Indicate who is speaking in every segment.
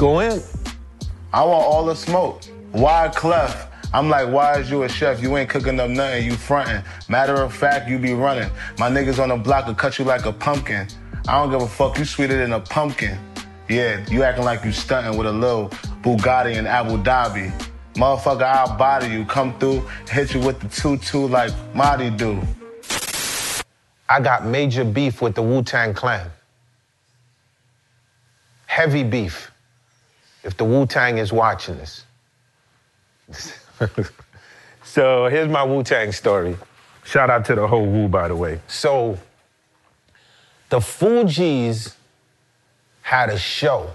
Speaker 1: Go in.
Speaker 2: I want all the smoke. Why Clef? I'm like, why is you a chef? You ain't cooking up nothing, you frontin'. Matter of fact, you be running. My niggas on the block will cut you like a pumpkin. I don't give a fuck, you sweeter than a pumpkin. Yeah, you acting like you stunting with a little Bugatti in Abu Dhabi. Motherfucker, I'll body you, come through, hit you with the two-two like Marty do.
Speaker 3: I got major beef with the Wu Tang Clan. Heavy beef. If the Wu Tang is watching this. so here's my Wu Tang story. Shout out to the whole Wu, by the way. So the Fugees had a show.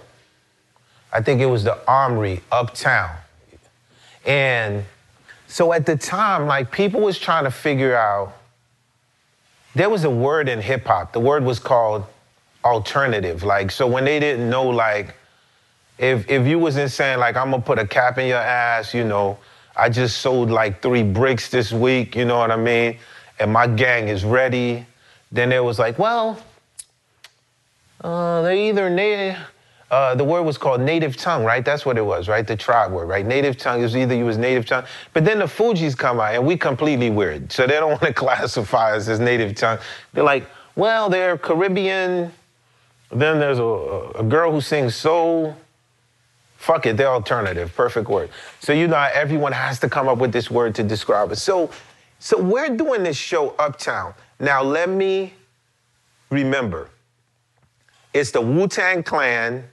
Speaker 3: I think it was the Armory uptown. And so at the time, like people was trying to figure out, there was a word in hip hop. The word was called alternative. Like, so when they didn't know, like, if if you wasn't saying like I'm gonna put a cap in your ass, you know, I just sold like three bricks this week, you know what I mean? And my gang is ready. Then it was like, well, uh, they're either native. Uh, the word was called native tongue, right? That's what it was, right? The tribe word, right? Native tongue is either you was native tongue, but then the Fugees come out and we completely weird, so they don't want to classify us as native tongue. They're like, well, they're Caribbean. Then there's a, a girl who sings soul. Fuck it, they're alternative. Perfect word. So you know everyone has to come up with this word to describe it. So, so we're doing this show uptown. Now let me remember. It's the Wu Tang Clan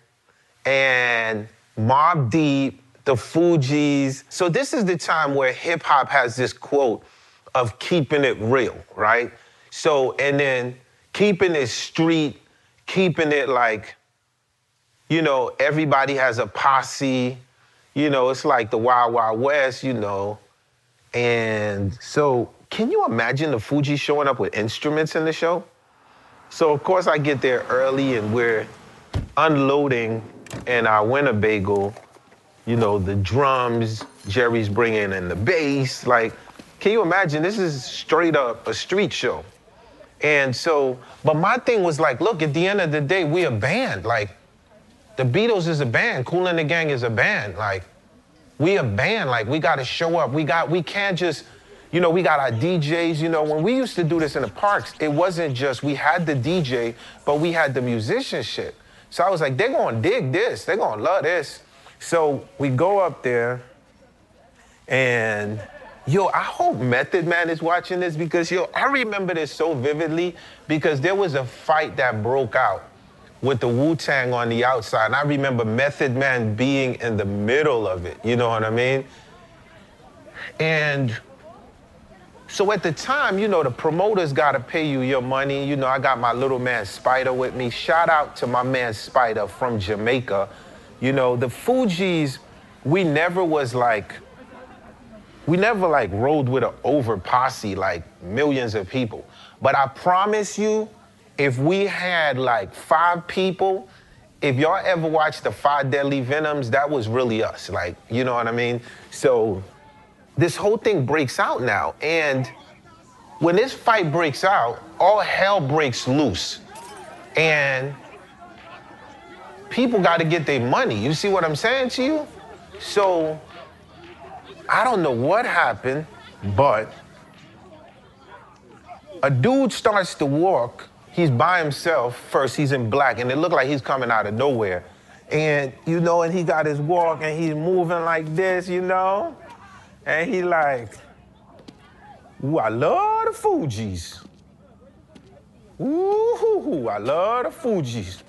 Speaker 3: and Mobb Deep, the Fugees. So this is the time where hip hop has this quote of keeping it real, right? So and then keeping it street, keeping it like you know, everybody has a posse. You know, it's like the Wild Wild West, you know. And so, can you imagine the Fugees showing up with instruments in the show? So, of course, I get there early and we're unloading in our Winnebago, you know, the drums, Jerry's bringing in the bass. Like, can you imagine? This is straight up a street show. And so, but my thing was like, look, at the end of the day, we're a band. Like, the Beatles is a band. Kool and the Gang is a band. Like, we a band. Like, we got to show up. We got. We can't just. You know, we got our DJs. You know, when we used to do this in the parks, it wasn't just we had the DJ, but we had the musicianship. So I was like, they're gonna dig this. They're gonna love this. So we go up there, and yo, I hope Method Man is watching this because yo, I remember this so vividly because there was a fight that broke out with the Wu Tang on the outside. And I remember Method Man being in the middle of it. You know what I mean? And so at the time, you know, the promoters got to pay you your money. You know, I got my little man Spider with me. Shout out to my man Spider from Jamaica. You know, the Fugees, we never was like, we never like rode with an over posse like millions of people. But I promise you, if we had like five people, if y'all ever watched the Five Deadly Venoms, that was really us. Like, you know what I mean? So this whole thing breaks out now. And when this fight breaks out, all hell breaks loose. And people got to get their money. You see what I'm saying to you? So I don't know what happened, but a dude starts to walk he's by himself. First he's in black and it looked like he's coming out of nowhere. And you know and he got his walk and he's moving like this you know? And he like ooh i love the fugees. Ooh i love the fugees.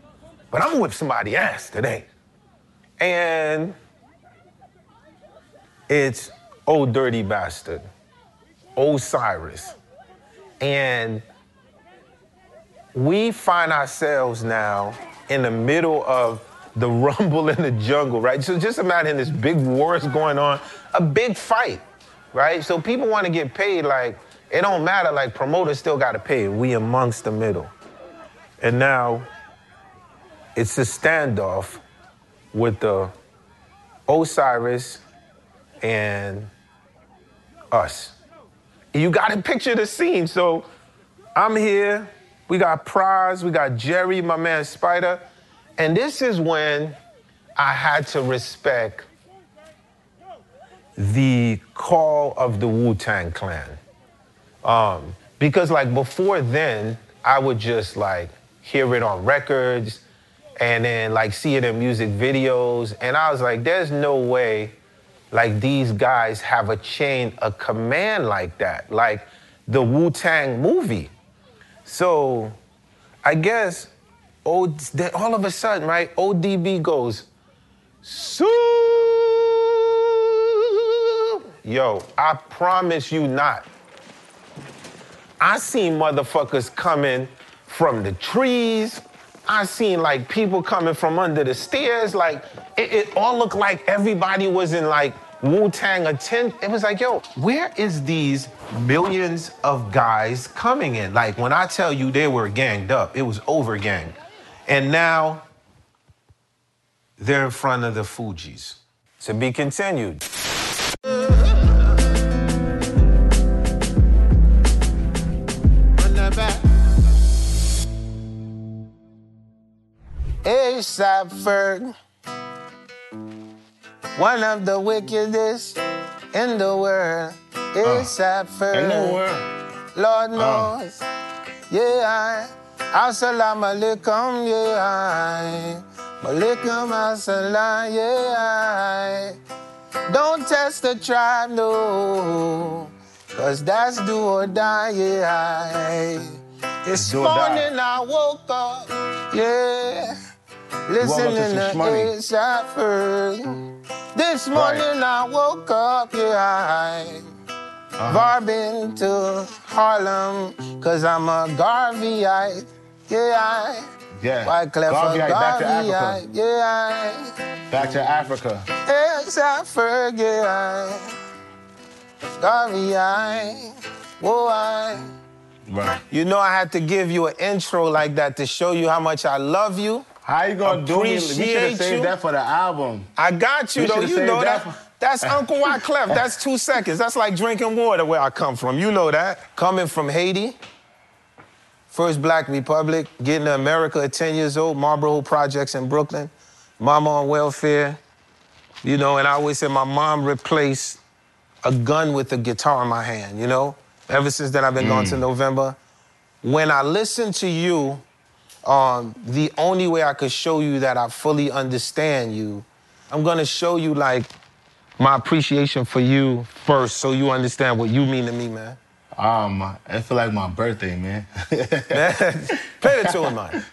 Speaker 3: But i'm whip somebody ass today. And it's Ol' Dirty Bastard. Oh, Osiris and we find ourselves now in the middle of the rumble in the jungle, right? So just imagine this big war is going on, a big fight, right? So people want to get paid like, it don't matter, like promoters still got to pay. We amongst the middle. And now it's a standoff with the Osiris and us. You got to picture the scene. So I'm here, we got Pras, we got Jerry, my man Spider. And this is when I had to respect the call of the Wu Tang Clan. Um, because, like, before then, I would just, like, hear it on records and then, like, see it in music videos. And I was like, there's no way, like, these guys have a chain of command like that, like the Wu Tang movie. So, I guess then all of a sudden, right, ODB goes, Sue! Yo, I promise you not. I seen motherfuckers coming from the trees. I seen like people coming from under the stairs. Like it, it all looked like everybody was in like Wu Tang attend. It was like, yo, where is these millions of guys coming in? Like when I tell you they were ganged up, it was over gang. And now they're in front of the Fugees. To be continued. ASAP Ferg, one of the wickedest in the world. ASAP ah. Ferg,
Speaker 2: In the world.
Speaker 3: Lord ah. knows, yeah. I. Assalamu alaikum, yeah. Malaikum assalam, yeah. I. Don't test the tribe, no. Cause that's do or die, yeah. I. This
Speaker 2: Do
Speaker 3: morning I woke up, yeah. Listening to. ASAP Ferg. This morning I woke up, yeah.
Speaker 2: Uh-huh.
Speaker 3: Varbing to Harlem, cause I'm a Garveyite. Yeah,
Speaker 2: Yeah.
Speaker 3: Wyclef
Speaker 2: Garveyite, back to Africa.
Speaker 3: Yeah,
Speaker 2: Back to Africa.
Speaker 3: yes, I forget. Garveyite. Whoa, I.
Speaker 2: Right.
Speaker 3: You know, I had to give you an intro like that to show you how much I love you.
Speaker 2: How you gonna do me? We should have saved
Speaker 3: you.
Speaker 2: that for the album.
Speaker 3: I got you
Speaker 2: We
Speaker 3: though. You know
Speaker 2: that.
Speaker 3: that that's Uncle Wyclef. That's two seconds. That's like drinking water where I come from. You know that. Coming from Haiti, first Black Republic, getting to America at 10 years old, Marlboro Projects in Brooklyn, mama on welfare. You know, and I always said my mom replaced a gun with a guitar in my hand, you know? Ever since then, I've been going to mm. November. When I listen to you, um, the only way I could show you that I fully understand you, I'm gonna show you like my appreciation for you first, so you understand what you mean to me, man.
Speaker 2: Um, I feel like my birthday, man.
Speaker 3: Play the tune, man.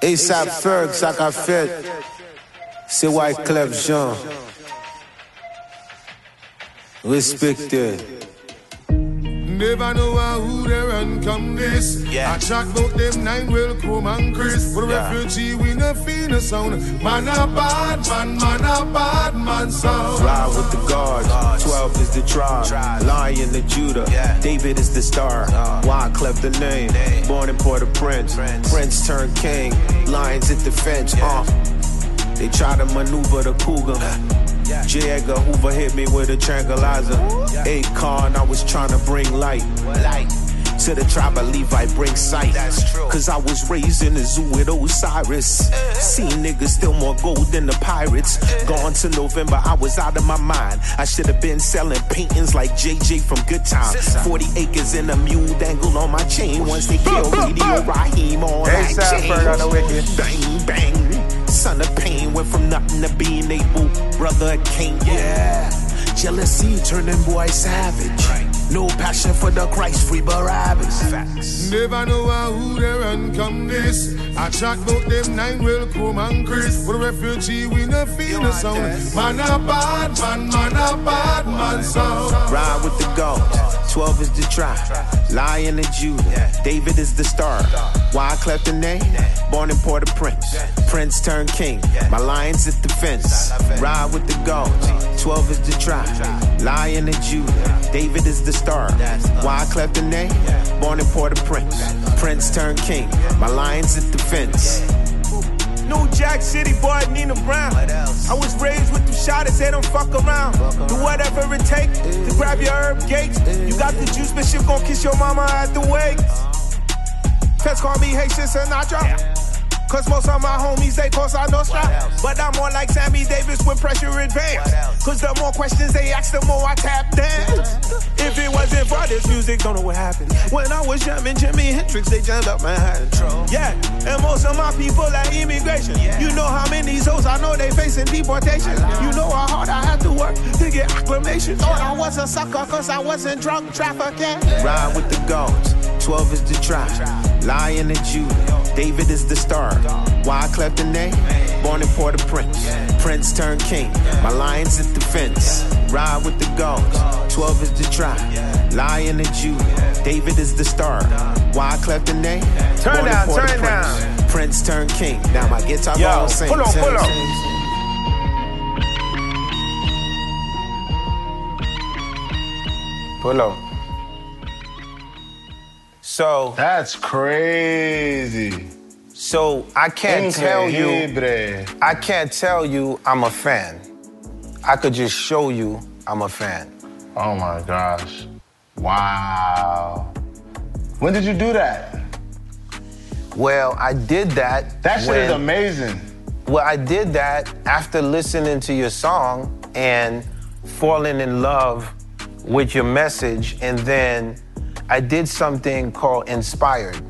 Speaker 1: ASAP Ferg, Saka Fet, c'est Wyclef Jean. Respected.
Speaker 4: Never know how who they run come this.
Speaker 3: Yeah.
Speaker 4: I chat about them nine will come and Chris. But
Speaker 3: Yeah.
Speaker 4: refugee we no feel no sound. Man a bad man, man a bad man sound.
Speaker 1: Ride with the guards. 12 is the tribe. Lion the Judah. David is the star. Wyclef the name. Born in Port-au-Prince. Prince turned king. Lions at the fence. Uh. They try to maneuver the cougar. J. Edgar Hoover hit me with a tranquilizer. Akon, I was trying to bring light. To the tribe of Levi, bring sight. Cause I was raised in the zoo with Osiris. Seen niggas still more gold than the pirates. Gone Till November, I was out of my mind. I should have been selling paintings like JJ from Good Times. 40 acres and a mule dangled on my chain. Once they killed Radio Raheem on that
Speaker 3: A$AP
Speaker 1: chain.
Speaker 3: Ferg on the wicked.
Speaker 1: Bang, bang. Son of pain went from nothing to being able. Brother King, yeah. Jealousy turning boy savage. No passion for the Christ free Barabbas. Facts.
Speaker 4: Never know how who they run come this. I chat about them nine will come and Chris. But refugee we no feel no sound. Man a bad man, man a bad man sound.
Speaker 1: Ride with the goats. 12 is the tribe. Lion and Judah. David is the star. Wyclef the name. Born in Port-au-Prince. Prince turned king. My lion's at the fence. Ride with the goats. 12 is the tribe. Lion and Judah. David is the star. Wyclef the name. Born in Port-au-Prince. Prince turned king. My lion's at the fence.
Speaker 5: New Jack City boy, Nino Brown. I was raised with the shotters, they don't fuck around. Do whatever it takes to grab your herb gates. You got the juice, but shit gon' kiss your mama at the wake. Pets call me Haitian Sinatra. Cause most of my homies, they cause I no strap. But I'm more like Sammy Davis when pressure advance. Cause the more questions they ask, the more I tap dance. If it wasn't for this music, don't know what happened. When I was jamming Jimi Hendrix, they jammed up Manhattan. Yeah, and most of my people are immigration. You know how many souls I know they facing deportation. You know how hard I had to work to get acclamation. Thought I was a sucker cause I wasn't drunk trafficking.
Speaker 1: Ride with the gods. 12 is the tribe. Lion and Judah. David is the star. Why Wyclef the name? Born in Port-au-Prince. Prince turned king. My lion's at the fence. Ride with the gods. 12 is the tribe. Lion and Judah. David is the star. Why Wyclef the name?
Speaker 3: Turn
Speaker 1: Born
Speaker 3: down, turn down.
Speaker 1: Prince turned king. Now my guitar
Speaker 3: Yo,
Speaker 1: ball sings.
Speaker 3: pull on, pull on. Pull up. So,
Speaker 2: That's crazy.
Speaker 3: so I can't tell you. I can't tell you I'm a fan. I could just show you I'm a fan.
Speaker 2: Oh my gosh. Wow. When did you do that?
Speaker 3: Well, I did that.
Speaker 2: That shit is amazing.
Speaker 3: Well, I did that after listening to your song and falling in love with your message. And then I did something called Inspired.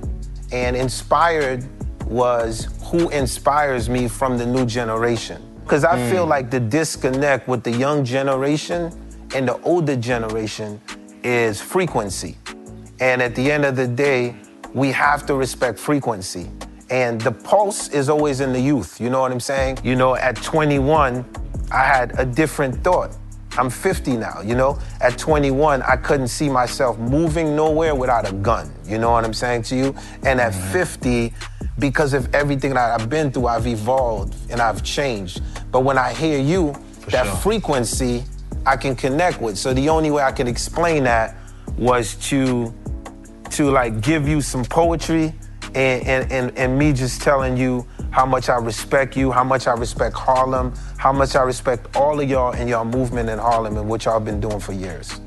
Speaker 3: And Inspired was who inspires me from the new generation. Because I feel hmm. like the disconnect with the young generation and the older generation is frequency. And at the end of the day, we have to respect frequency. And the pulse is always in the youth. You know what I'm saying? You know, at 21, I had a different thought. I'm 50 now, you know? At 21, I couldn't see myself moving nowhere without a gun. You know what I'm saying to you? And at mm-hmm. 50, because of everything that I've been through, I've evolved and I've changed. But when I hear you, that
Speaker 2: sure.
Speaker 3: frequency I can connect with. So the only way I could explain that was to to like give you some poetry and, and, and, and me just telling you how much I respect you, how much I respect Harlem, how much I respect all of y'all and y'all movement in Harlem and what y'all been doing for years.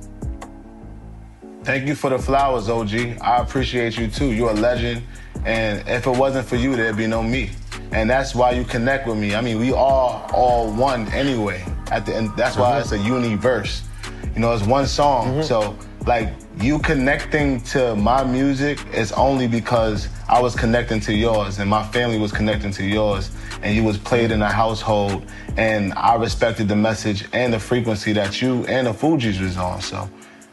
Speaker 2: Thank you for the flowers, OG. I appreciate you too. You're a legend. And if it wasn't for you, there'd be no me. And that's why you connect with me. I mean, we are all one anyway. At the end, that's why mm-hmm. it's a universe. You know, it's one song. Mm-hmm. So, like, you connecting to my music is only because I was connecting to yours and my family was connecting to yours and you was played in a household and I respected the message and the frequency that you and the Fugees was on. So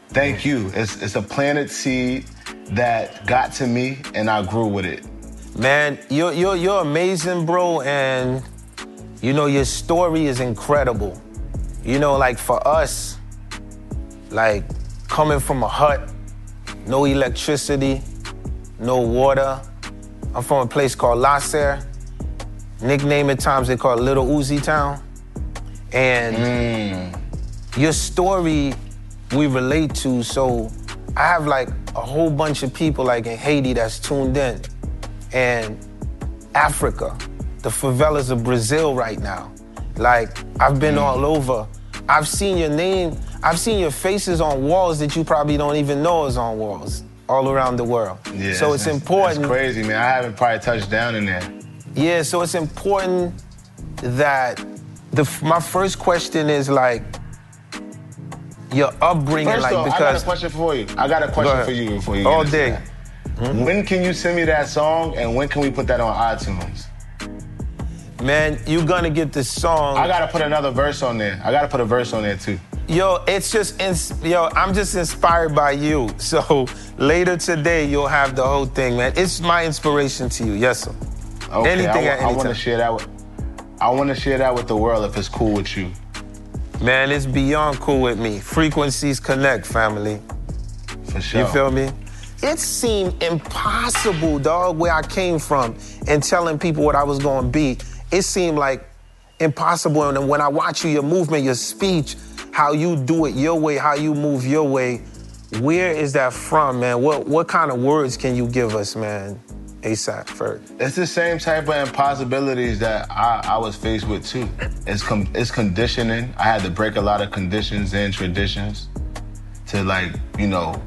Speaker 2: thank you. It's, it's a planted seed that got to me and I grew with it.
Speaker 3: Man, you're, you're, you're amazing, bro, and you know, your story is incredible. You know, like for us, like coming from a hut, no electricity, no water. I'm from a place called Lasser. Nickname at times they call it Little Uzi Town. And mm. your story we relate to, so I have like a whole bunch of people like in Haiti that's tuned in. And Africa, the favelas of Brazil right now. Like, I've been mm. all over. I've seen your name, I've seen your faces on walls that you probably don't even know is on walls all around the world.
Speaker 2: Yeah,
Speaker 3: so it's
Speaker 2: that's-
Speaker 3: important.
Speaker 2: That's crazy, man. I haven't probably touched down in there.
Speaker 3: Yeah, so it's important that the my first question is like your upbringing,
Speaker 2: First
Speaker 3: like
Speaker 2: off, I got a question for you. I got a question for you before you
Speaker 3: All day.
Speaker 2: that. When can you send me that song and when can we put that on iTunes?
Speaker 3: man, you're gonna get this song.
Speaker 2: I gotta put another verse on there. I gotta put a verse on there too.
Speaker 3: Yo, it's just ins- yo. I'm just inspired by you. So later today, you'll have the whole thing, man. It's my inspiration to you. Yes, sir.
Speaker 2: Okay,
Speaker 3: Anything
Speaker 2: I,
Speaker 3: at any
Speaker 2: want to share that with. I want to share that with the world if it's cool with you.
Speaker 3: Man, it's beyond cool with me. Frequencies connect, family.
Speaker 2: For sure.
Speaker 3: You feel me? It seemed impossible, dog, where I came from and telling people what I was gonna be. It seemed like impossible. And when I watch you, your movement, your speech, how you do it your way, how you move your way, where is that from, man? What what kind of words can you give us, man? ASAP first.
Speaker 2: It's the same type of impossibilities that I, I was faced with too. It's com- it's conditioning. I had to break a lot of conditions and traditions to like you know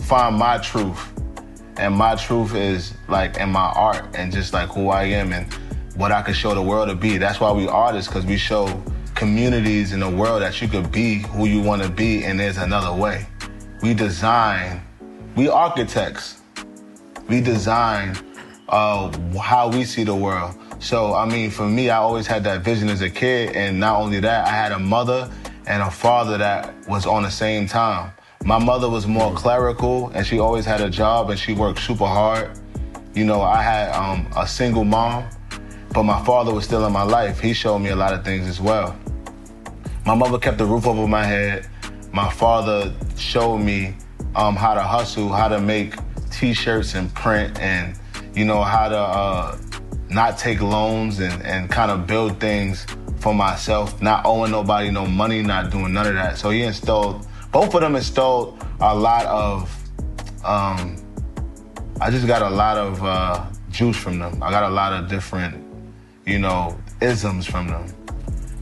Speaker 2: find my truth. and my truth is like in my art and just like who I am and what I could show the world to be. That's why we artists, because we show communities in the world that you could be who you want to be, and there's another way. We design, we architects. We design uh, how we see the world. So, I mean, for me, I always had that vision as a kid, and not only that, I had a mother and a father that was on the same time. My mother was more clerical, and she always had a job, and she worked super hard. You know, I had um, a single mom, but my father was still in my life. He showed me a lot of things as well. My mother kept the roof over my head. My father showed me um, how to hustle, how to make T-shirts and print, and you know how to uh, not take loans and, and kind of build things for myself, not owing nobody no money, not doing none of that. So he installed, both of them installed a lot of, um, I just got a lot of uh, juice from them. I got a lot of different, you know, isms from them.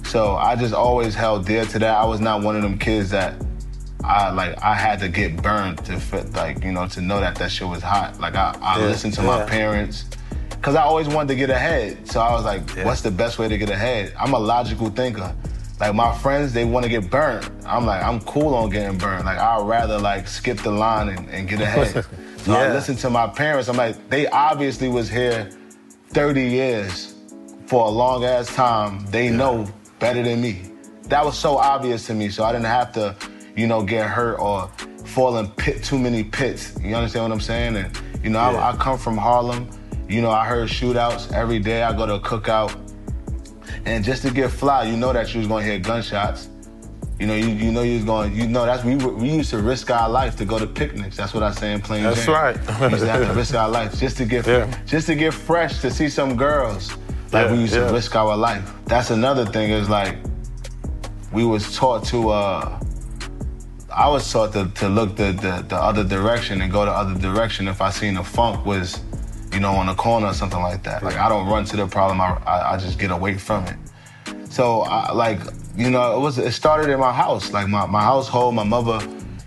Speaker 2: So I just always held dear to that. I was not one of them kids that I like I had to get burned to fit like, you know, to know that that shit was hot. Like I, I
Speaker 3: Yeah,
Speaker 2: listened to my parents because I always wanted to get ahead. So I was like,
Speaker 3: Yeah.
Speaker 2: what's the best way to get ahead? I'm a logical thinker. Like my friends, they want to get burnt. I'm like, I'm cool on getting burned. Like I'd rather like skip the line and, and get ahead. So I listened to my parents. I'm like, they obviously was here 30 years for a long ass time. They know better than me. That was so obvious to me. So I didn't have to, you know, get hurt or fall in pit too many pits. You understand what I'm saying? And you know,
Speaker 3: Yeah.
Speaker 2: I, I come from Harlem. You know, I heard shootouts every day. I go to a cookout, and just to get fly, you know that you was gonna hear gunshots. You know, you, you know you was going. You know that's we we used to risk our life to go to picnics. That's what I say in plain
Speaker 3: That's
Speaker 2: Jane.
Speaker 3: right.
Speaker 2: we used to have to risk our life just to get
Speaker 3: Yeah.
Speaker 2: just to get fresh to see some girls. Like
Speaker 3: Yeah,
Speaker 2: we used
Speaker 3: yeah.
Speaker 2: to risk our life. That's another thing. Is like we was taught to. uh I was taught to, to look the, the the other direction and go the other direction if I seen a funk was, you know, on the corner or something like that. Like I don't run to the problem. I I, I just get away from it. So I, like you know, it was it started in my house. Like my, my household, my mother,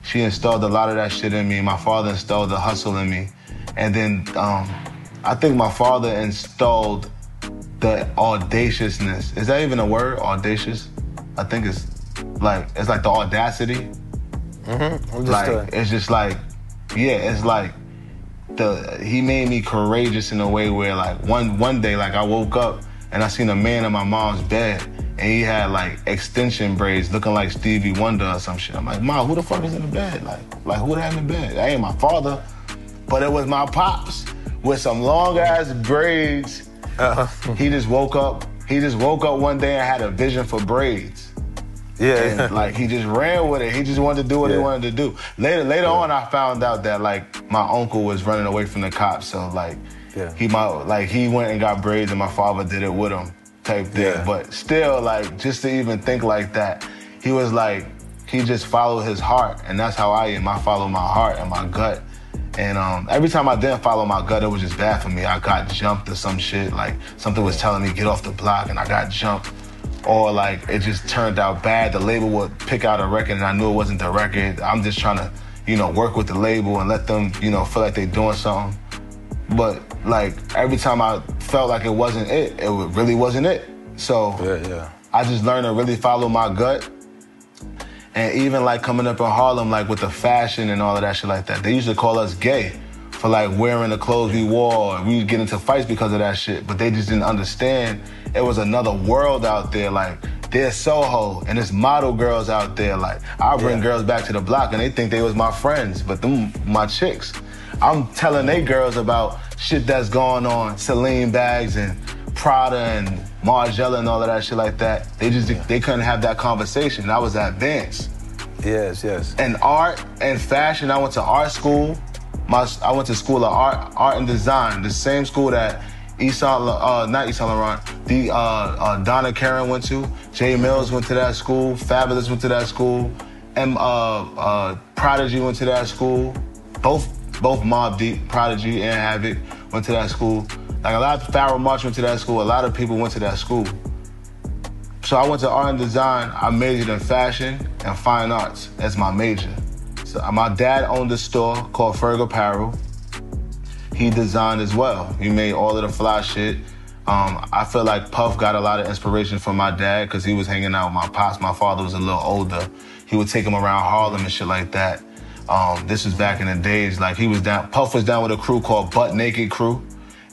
Speaker 2: she installed a lot of that shit in me. My father installed the hustle in me, and then um, I think my father installed the audaciousness. Is that even a word? Audacious? I think it's like it's like the audacity.
Speaker 3: Just,
Speaker 2: Like
Speaker 3: uh,
Speaker 2: it's just like, yeah, it's like the he made me courageous in a way where like one one day like I woke up and I seen a man in my mom's bed and he had like extension braids looking like Stevie Wonder or some shit. I'm like, Mom, who the fuck is in the bed? Like, like who that in the bed? That ain't my father, but it was my pops with some long ass braids. Uh-huh. He just woke up. He just woke up one day and had a vision for braids
Speaker 3: yeah.
Speaker 2: and like he just ran with it. He just wanted to do what he wanted to do. Later, later on, I found out that like my uncle was running away from the cops, so like
Speaker 3: Yeah.
Speaker 2: he might like he went and got braids, and my father did it with him, type thing.
Speaker 3: Yeah.
Speaker 2: But still, like just to even think like that, he was like he just followed his heart, and that's how I am. I follow my heart and my gut. And um, every time I didn't follow my gut, it was just bad for me. I got jumped or some shit. Like something was telling me get off the block, and I got jumped or like it just turned out bad. The label would pick out a record and I knew it wasn't the record. I'm just trying to, you know, work with the label and let them, you know, feel like they're doing something. But like every time I felt like it wasn't it, it really wasn't it. So
Speaker 3: yeah, yeah.
Speaker 2: I just learned to really follow my gut. And even like coming up in Harlem, like with the fashion and all of that shit like that, they used to call us gay for like wearing the clothes we wore. We get into fights because of that shit, but they just didn't understand it was another world out there. Like there's Soho and there's model girls out there. Like I bring
Speaker 3: Yeah.
Speaker 2: girls back to the block and they think they was my friends, but them my chicks. I'm telling they girls about shit that's going on, Celine bags and Prada and Margiela and all of that shit like that. They just they couldn't have that conversation. I was advanced.
Speaker 3: Yes, yes.
Speaker 2: And art and fashion, I went to art school. My I went to school of art, art and design, the same school that Esau, uh, not Esau Laurent, the uh, uh, Donna Karan went to. Jay Mills went to that school. Fabolous went to that school. M. Uh, uh, Prodigy went to that school. Both both Mobb Deep, Prodigy and Havoc went to that school. Like a lot of Pharoahe Monch went to that school. A lot of people went to that school. So I went to art and design. I majored in fashion and fine arts as my major. So my dad owned a store called Ferg Apparel. he designed as well. He made all of the fly shit. Um, I feel like Puff got a lot of inspiration from my dad because he was hanging out with my pops. My father was a little older. He would take him around Harlem and shit like that. Um, this was back in the days. Like he was down. Puff was down with a crew called Butt Naked Crew,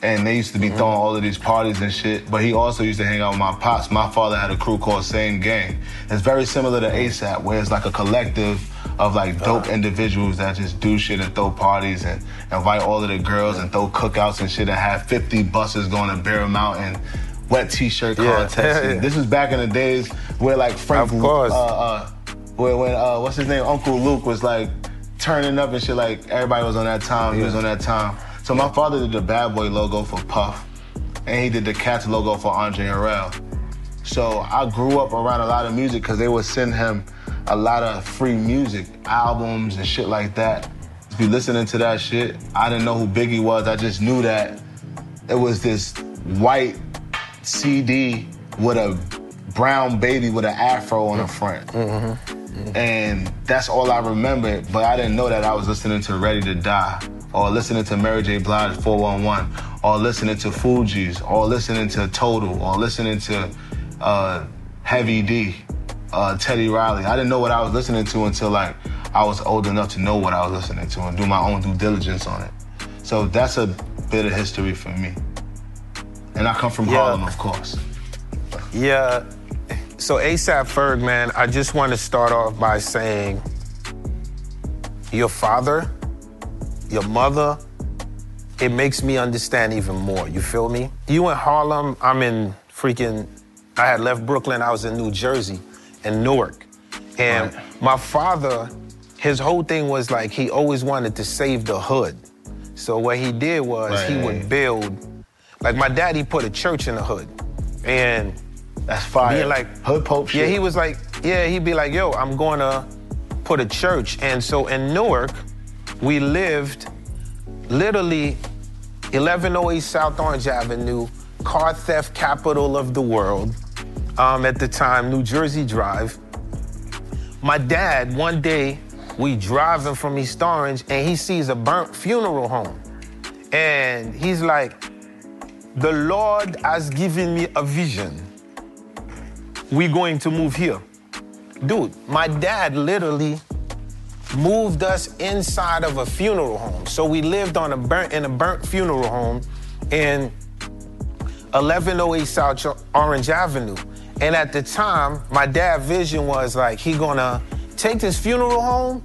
Speaker 2: and they used to be mm-hmm. throwing all of these parties and shit. But he also used to hang out with my pops. My father had a crew called Same Gang. It's very similar to ASAP, where it's like a collective of like dope individuals that just do shit and throw parties and invite all of the girls and throw cookouts and shit and have 50 buses going to Bear Mountain wet t-shirt yeah. contest. this was back in the days where like Frank,
Speaker 3: of course. Uh,
Speaker 2: uh, where when uh, what's his name, Uncle Luke was like turning up and shit. Like everybody was on that time. He was on that time. So my father did the Bad Boy logo for Puff, and he did the Cats logo for Andre Harrell. So I grew up around a lot of music because they would send him a lot of free music, albums and shit like that. If you listening to that shit. I didn't know who Biggie was. I just knew that it was this white CD with a brown baby with an afro on the front. Mm-hmm. Mm-hmm. And that's all I remember. But I didn't know that I was listening to Ready to Die, or listening to Mary J. Blige 411, or listening to Fugees, or listening to Total, or listening to uh, Heavy D uh, Teddy Riley. I didn't know what I was listening to until like I was old enough to know what I was listening to and do my own due diligence on it. So that's a bit of history for me. And I come from yeah. Harlem, of course.
Speaker 3: Yeah. So ASAP Ferg, man, I just want to start off by saying your father, your mother, it makes me understand even more. You feel me? You in Harlem, I'm in freaking, I had left Brooklyn, I was in New Jersey in Newark. And right. my father, his whole thing was like he always wanted to save the hood. So what he did was right. he would build, like my daddy put a church in the hood. And
Speaker 2: that's fire.
Speaker 3: Being like
Speaker 2: hood pope shit.
Speaker 3: Yeah, he was like, yeah, he'd be like, yo, I'm gonna put a church. And so in Newark, we lived literally 1108 South Orange Avenue, car theft capital of the world um, at the time, New Jersey Drive. My dad, one day, we driving from East Orange and he sees a burnt funeral home. And he's like, the Lord has given me a vision. We're going to move here. Dude, my dad literally moved us inside of a funeral home. So we lived on a burnt in a burnt funeral home in 1108 South Orange Avenue. And at the time, my dad' vision was like he gonna take this funeral home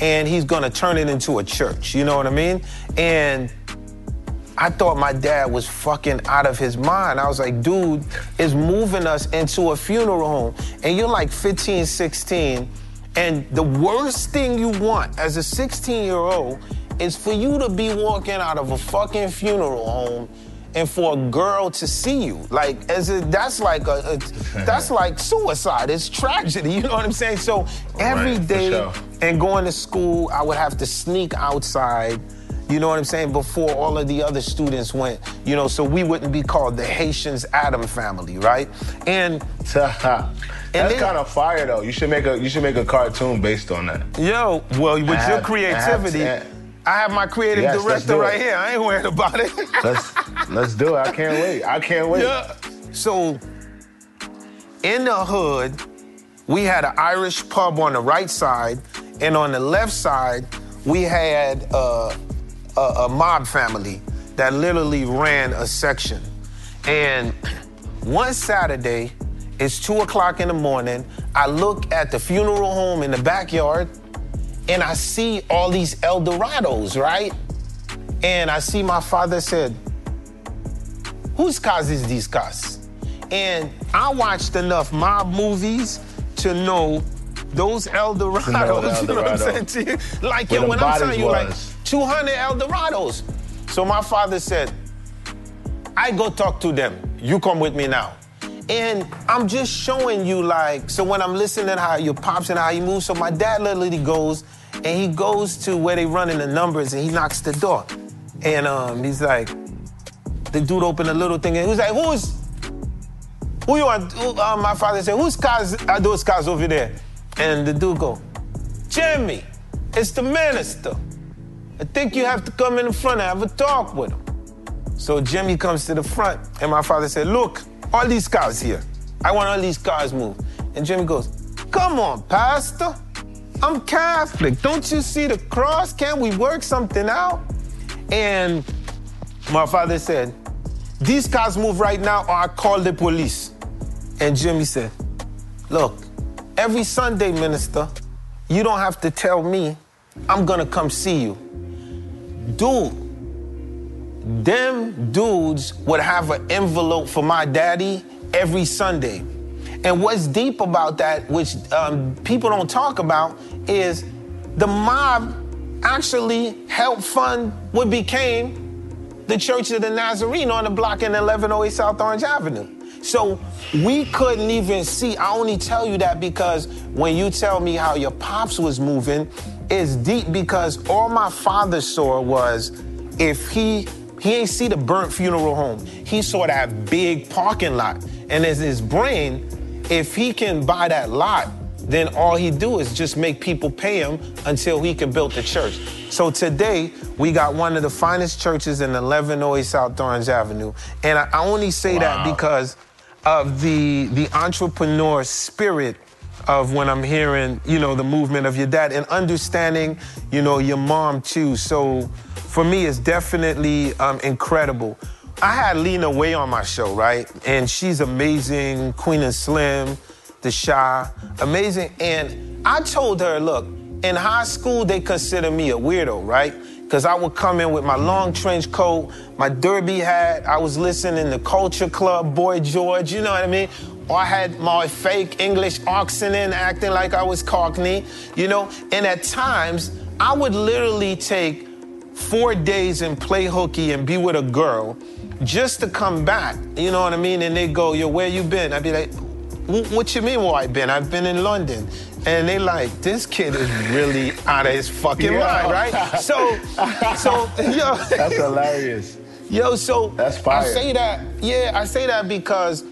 Speaker 3: and he's gonna turn it into a church. You know what I mean? And I thought my dad was fucking out of his mind. I was like, dude, is moving us into a funeral home. And you're like 15, 16. And the worst thing you want as a 16 year old is for you to be walking out of a fucking funeral home and for a girl to see you like as a, that's like a, a that's like suicide it's tragedy you know what i'm saying so every right, day sure. and going to school i would have to sneak outside you know what I'm saying? Before all of the other students went, you know, so we wouldn't be called the Haitians Adam family, right? And
Speaker 2: that's kind of fire though. You should make a you should make a cartoon based on that.
Speaker 3: Yo, well, with have, your creativity, have, I have my creative yes, director right here. I ain't worried about it.
Speaker 2: let's let's do it. I can't wait. I can't wait. Yeah.
Speaker 3: So in the hood, we had an Irish pub on the right side, and on the left side, we had uh, a, a mob family that literally ran a section. And one Saturday, it's two o'clock in the morning. I look at the funeral home in the backyard and I see all these Eldorados, right? And I see my father said, whose cars is these cars? And I watched enough mob movies to know those Eldorados, Eldorado. you know what I'm saying to you? Like, yo, when I'm telling you, was. like, 200 Eldorados. So my father said, I go talk to them. You come with me now. And I'm just showing you, like, so when I'm listening how your pops and how he moves, so my dad literally goes and he goes to where they running the numbers and he knocks the door. And um, he's like, the dude opened a little thing and he's like, who's, who you want? Uh, my father said, whose cars are those cars over there? And the dude go, Jimmy, it's the minister. I think you have to come in the front and have a talk with him. So Jimmy comes to the front, and my father said, Look, all these cars here. I want all these cars moved. And Jimmy goes, Come on, Pastor. I'm Catholic. Don't you see the cross? Can't we work something out? And my father said, These cars move right now, or I call the police. And Jimmy said, Look, every Sunday, minister, you don't have to tell me. I'm gonna come see you. Dude, them dudes would have an envelope for my daddy every Sunday. And what's deep about that, which um, people don't talk about, is the mob actually helped fund what became the Church of the Nazarene on the block in 1108 South Orange Avenue. So we couldn't even see. I only tell you that because when you tell me how your pops was moving, it's deep because all my father saw was if he he ain't see the burnt funeral home. He saw that big parking lot. And as his brain, if he can buy that lot, then all he do is just make people pay him until he can build the church. So today, we got one of the finest churches in 1108 South Orange Avenue. And I only say wow. that because of the, the entrepreneur spirit of when I'm hearing, you know, the movement of your dad and understanding, you know, your mom too. So for me, it's definitely um, incredible. I had Lena Waithe on my show, right? And she's amazing, Queen and Slim, The Chi, amazing. And I told her, look, in high school, they consider me a weirdo, right? Because I would come in with my long trench coat, my derby hat. I was listening to Culture Club, Boy George, you know what I mean? Or I had my fake English accent in, acting like I was Cockney, you know? And at times, I would literally take four days and play hooky and be with a girl just to come back, you know what I mean? And they go, yo, where you been? I'd be like, what you mean where I been? I've been in London. And they like, this kid is really out of his fucking yeah. mind, right? So, so, yo.
Speaker 2: That's hilarious.
Speaker 3: Yo, so
Speaker 2: That's fire.
Speaker 3: I say that, yeah, I say that because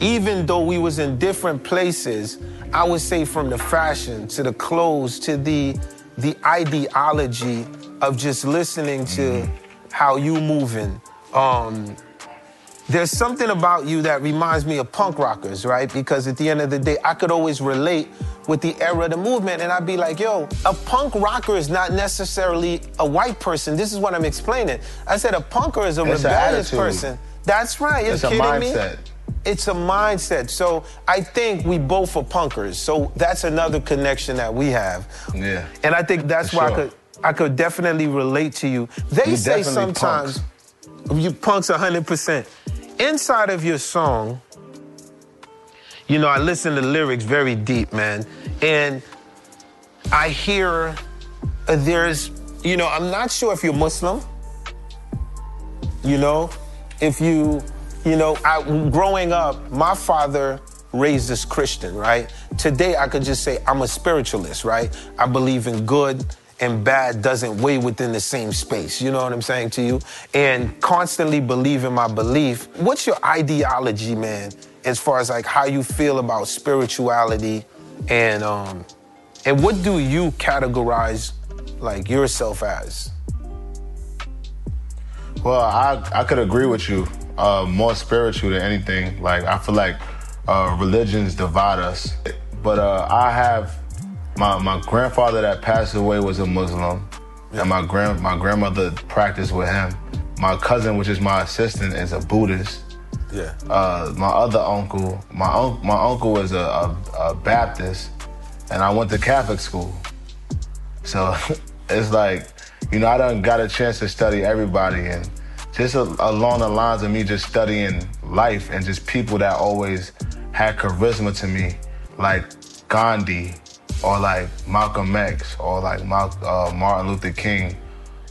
Speaker 3: even though we was in different places, I would say from the fashion to the clothes to the the ideology of just listening to how you moving. Um, there's something about you that reminds me of punk rockers, right? Because at the end of the day, I could always relate with the era of the movement, and I'd be like, yo, a punk rocker is not necessarily a white person. This is what I'm explaining. I said a punker is a it's rebellious person. That's right. You're
Speaker 2: it's kidding a mindset. Me?
Speaker 3: It's a mindset. So I think we both are punkers. So that's another connection that we have.
Speaker 2: Yeah.
Speaker 3: And I think that's For why sure. I could I could definitely relate to you. They you say sometimes punks. you punks 100%. Inside of your song, you know, I listen to lyrics very deep, man. And I hear uh, there's, you know, I'm not sure if you're Muslim. You know, if you you know, I, growing up, my father raised us Christian, right? Today, I could just say I'm a spiritualist, right? I believe in good and bad doesn't weigh within the same space. You know what I'm saying to you? And constantly believe in my belief. What's your ideology, man, as far as like how you feel about spirituality and um and what do you categorize like yourself as?
Speaker 2: Well, I I could agree with you uh, more spiritual than anything. Like I feel like uh, religions divide us. But uh, I have my my grandfather that passed away was a Muslim, and my grand my grandmother practiced with him. My cousin, which is my assistant, is a Buddhist.
Speaker 3: Yeah.
Speaker 2: Uh, my other uncle, my un- my uncle was a, a, a Baptist, and I went to Catholic school. So it's like, you know, I done got a chance to study everybody and just a, along the lines of me just studying life and just people that always had charisma to me, like Gandhi or like Malcolm X or like uh, Martin Luther King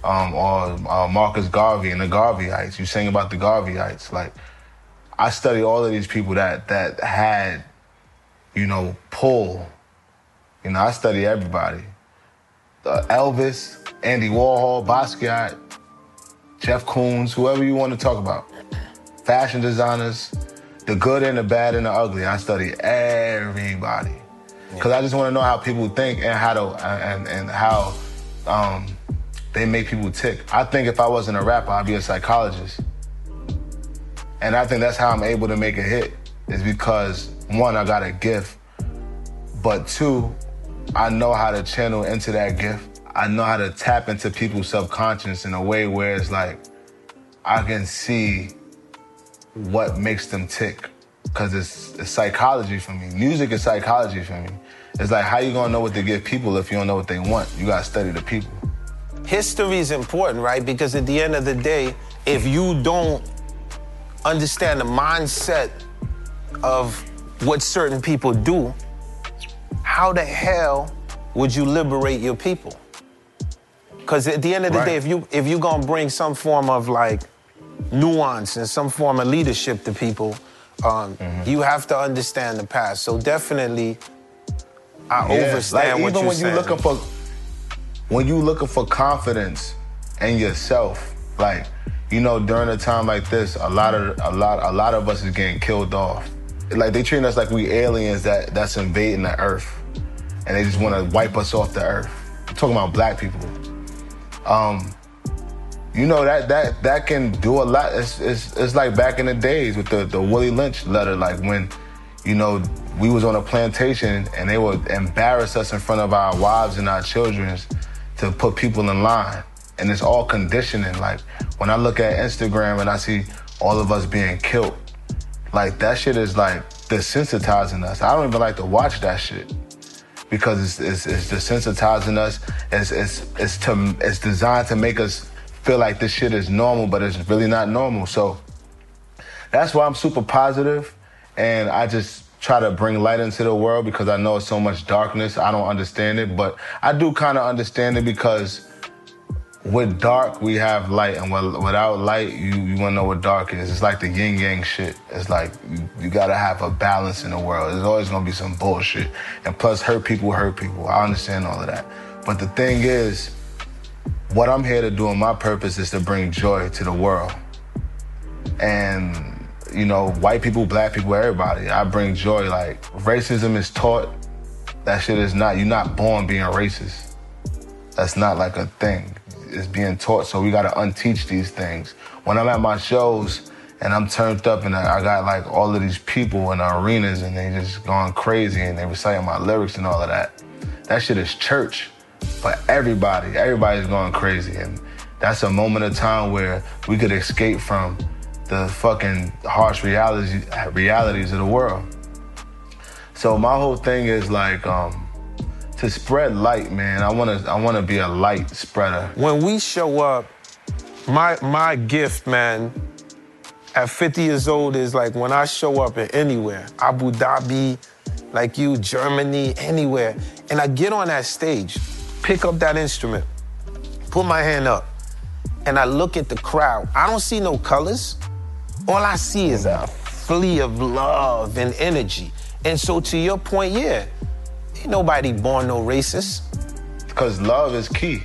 Speaker 2: um, or uh, Marcus Garvey and the Garveyites. You sing about the Garveyites. Like, I study all of these people that that had, you know, pull. You know, I study everybody. Uh, Elvis, Andy Warhol, Basquiat, Jeff Koons, whoever you want to talk about. Fashion designers, the good and the bad and the ugly. I study everybody because I just want to know how people think and how to and and how um, they make people tick. I think if I wasn't a rapper, I'd be a psychologist. And I think that's how I'm able to make a hit, is because one, I got a gift, but two, I know how to channel into that gift. I know how to tap into people's subconscious in a way where it's like I can see what makes them tick. Cause it's, it's psychology for me. Music is psychology for me. It's like how you gonna know what to give people if you don't know what they want? You gotta study the people.
Speaker 3: History is important, right? Because at the end of the day, if you don't understand the mindset of what certain people do, how the hell would you liberate your people? Because at the end of the
Speaker 2: Right.
Speaker 3: day, if you if you're gonna bring some form of like nuance and some form of leadership to people, um,
Speaker 2: Mm-hmm.
Speaker 3: you have to understand the past. So definitely, I
Speaker 2: Yeah,
Speaker 3: understand
Speaker 2: like,
Speaker 3: what
Speaker 2: even
Speaker 3: you're
Speaker 2: when
Speaker 3: saying.
Speaker 2: you looking for when you looking for confidence in yourself, like you know, during a time like this, a lot of a lot a lot of us is getting killed off. Like they treat us like we aliens that that's invading the earth, and they just want to wipe us off the earth. I'm talking about black people. Um, you know that that that can do a lot. It's, it's it's like back in the days with the the Willie Lynch letter, like when you know we was on a plantation and they would embarrass us in front of our wives and our children to put people in line, and it's all conditioning. Like when I look at Instagram and I see all of us being killed, like that shit is like desensitizing us. I don't even like to watch that shit because it's, it's, it's desensitizing us. It's, it's, it's, to, it's designed to make us feel like this shit is normal, but it's really not normal. So that's why I'm super positive, and I just try to bring light into the world because I know it's so much darkness. I don't understand it, but I do kind of understand it because with dark we have light, and without light, you you wanna know what dark is. It's like the yin yang shit. It's like you, you gotta have a balance in the world. There's always gonna be some bullshit, and plus hurt people hurt people. I understand all of that, but the thing is, what I'm here to do, and my purpose is to bring joy to the world, and you know, white people, black people, everybody. I bring joy. Like racism is taught. That shit is not. You're not born being racist. That's not like a thing. It's being taught. So we gotta unteach these things. When I'm at my shows and I'm turned up and I got like all of these people in the arenas and they just going crazy and they reciting my lyrics and all of that. That shit is church for everybody. Everybody's going crazy. And that's a moment of time where we could escape from the fucking harsh realities realities of the world. So my whole thing is like um, to spread light, man. I wanna I wanna be a light spreader.
Speaker 3: when we show up, my my gift, man, at 50 years old is like when I show up at anywhere, Abu Dhabi, like you, Germany, anywhere, and I get on that stage, pick up that instrument, put my hand up, and I look at the crowd. I don't see no colors. All I see is a flea of love and energy. And so to your point, yeah, ain't nobody born no racist.
Speaker 2: Cause love is key.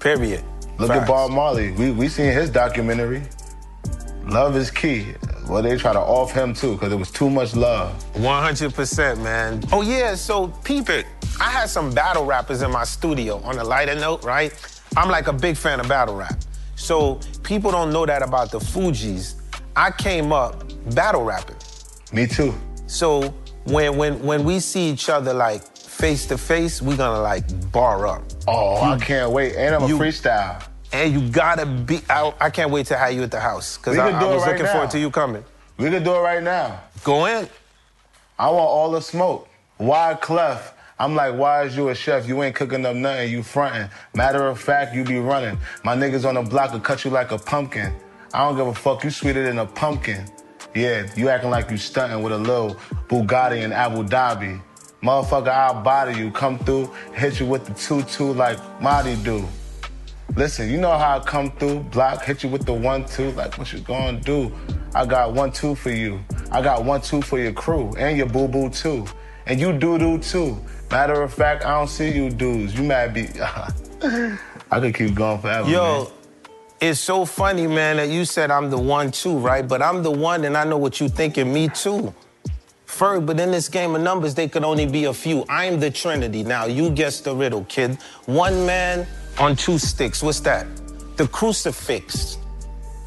Speaker 3: Period.
Speaker 2: Look at Bob Marley. We we seen his documentary. Love is key. Well, they try to off him too, because it was too much love.
Speaker 3: 100%, man. Oh, yeah, so peep it. I had some battle rappers in my studio on a lighter note, right? I'm like a big fan of battle rap. So people don't know that about the Fugees. I came up battle rapping.
Speaker 2: Me too.
Speaker 3: So when when when we see each other like face to face, we gonna like bar up.
Speaker 2: Oh, I can't wait. And I'm a freestyle.
Speaker 3: And you gotta be I, I can't wait to have you at the house. Cause
Speaker 2: We
Speaker 3: I, I was
Speaker 2: right
Speaker 3: looking
Speaker 2: now.
Speaker 3: forward to you coming.
Speaker 2: We can do it right now.
Speaker 3: Go in.
Speaker 2: I want all the smoke. Why Clef? I'm like, why is you a chef? You ain't cooking up nothing. You fronting. Matter of fact, you be running. My niggas on the block will cut you like a pumpkin. I don't give a fuck. You sweeter than a pumpkin. Yeah, you acting like you stunting with a little Bugatti in Abu Dhabi. Motherfucker, I'll body you. Come through, hit you with the two-two like Marty do. Listen, you know how I come through, block, hit you with the one-two, like what you gonna do? I got one-two for you. I got one-two for your crew and your boo-boo too. And you do-do too. Matter of fact, I don't see you dudes. You might be, I could keep going forever,
Speaker 3: Yo,
Speaker 2: man.
Speaker 3: it's so funny, man, that you said I'm the one too, right? But I'm the one, and I know what you thinking, me too. Ferg, but in this game of numbers, they could only be a few. I'm the Trinity. Now, you guess the riddle, kid. One man, on two sticks. What's that? The crucifix.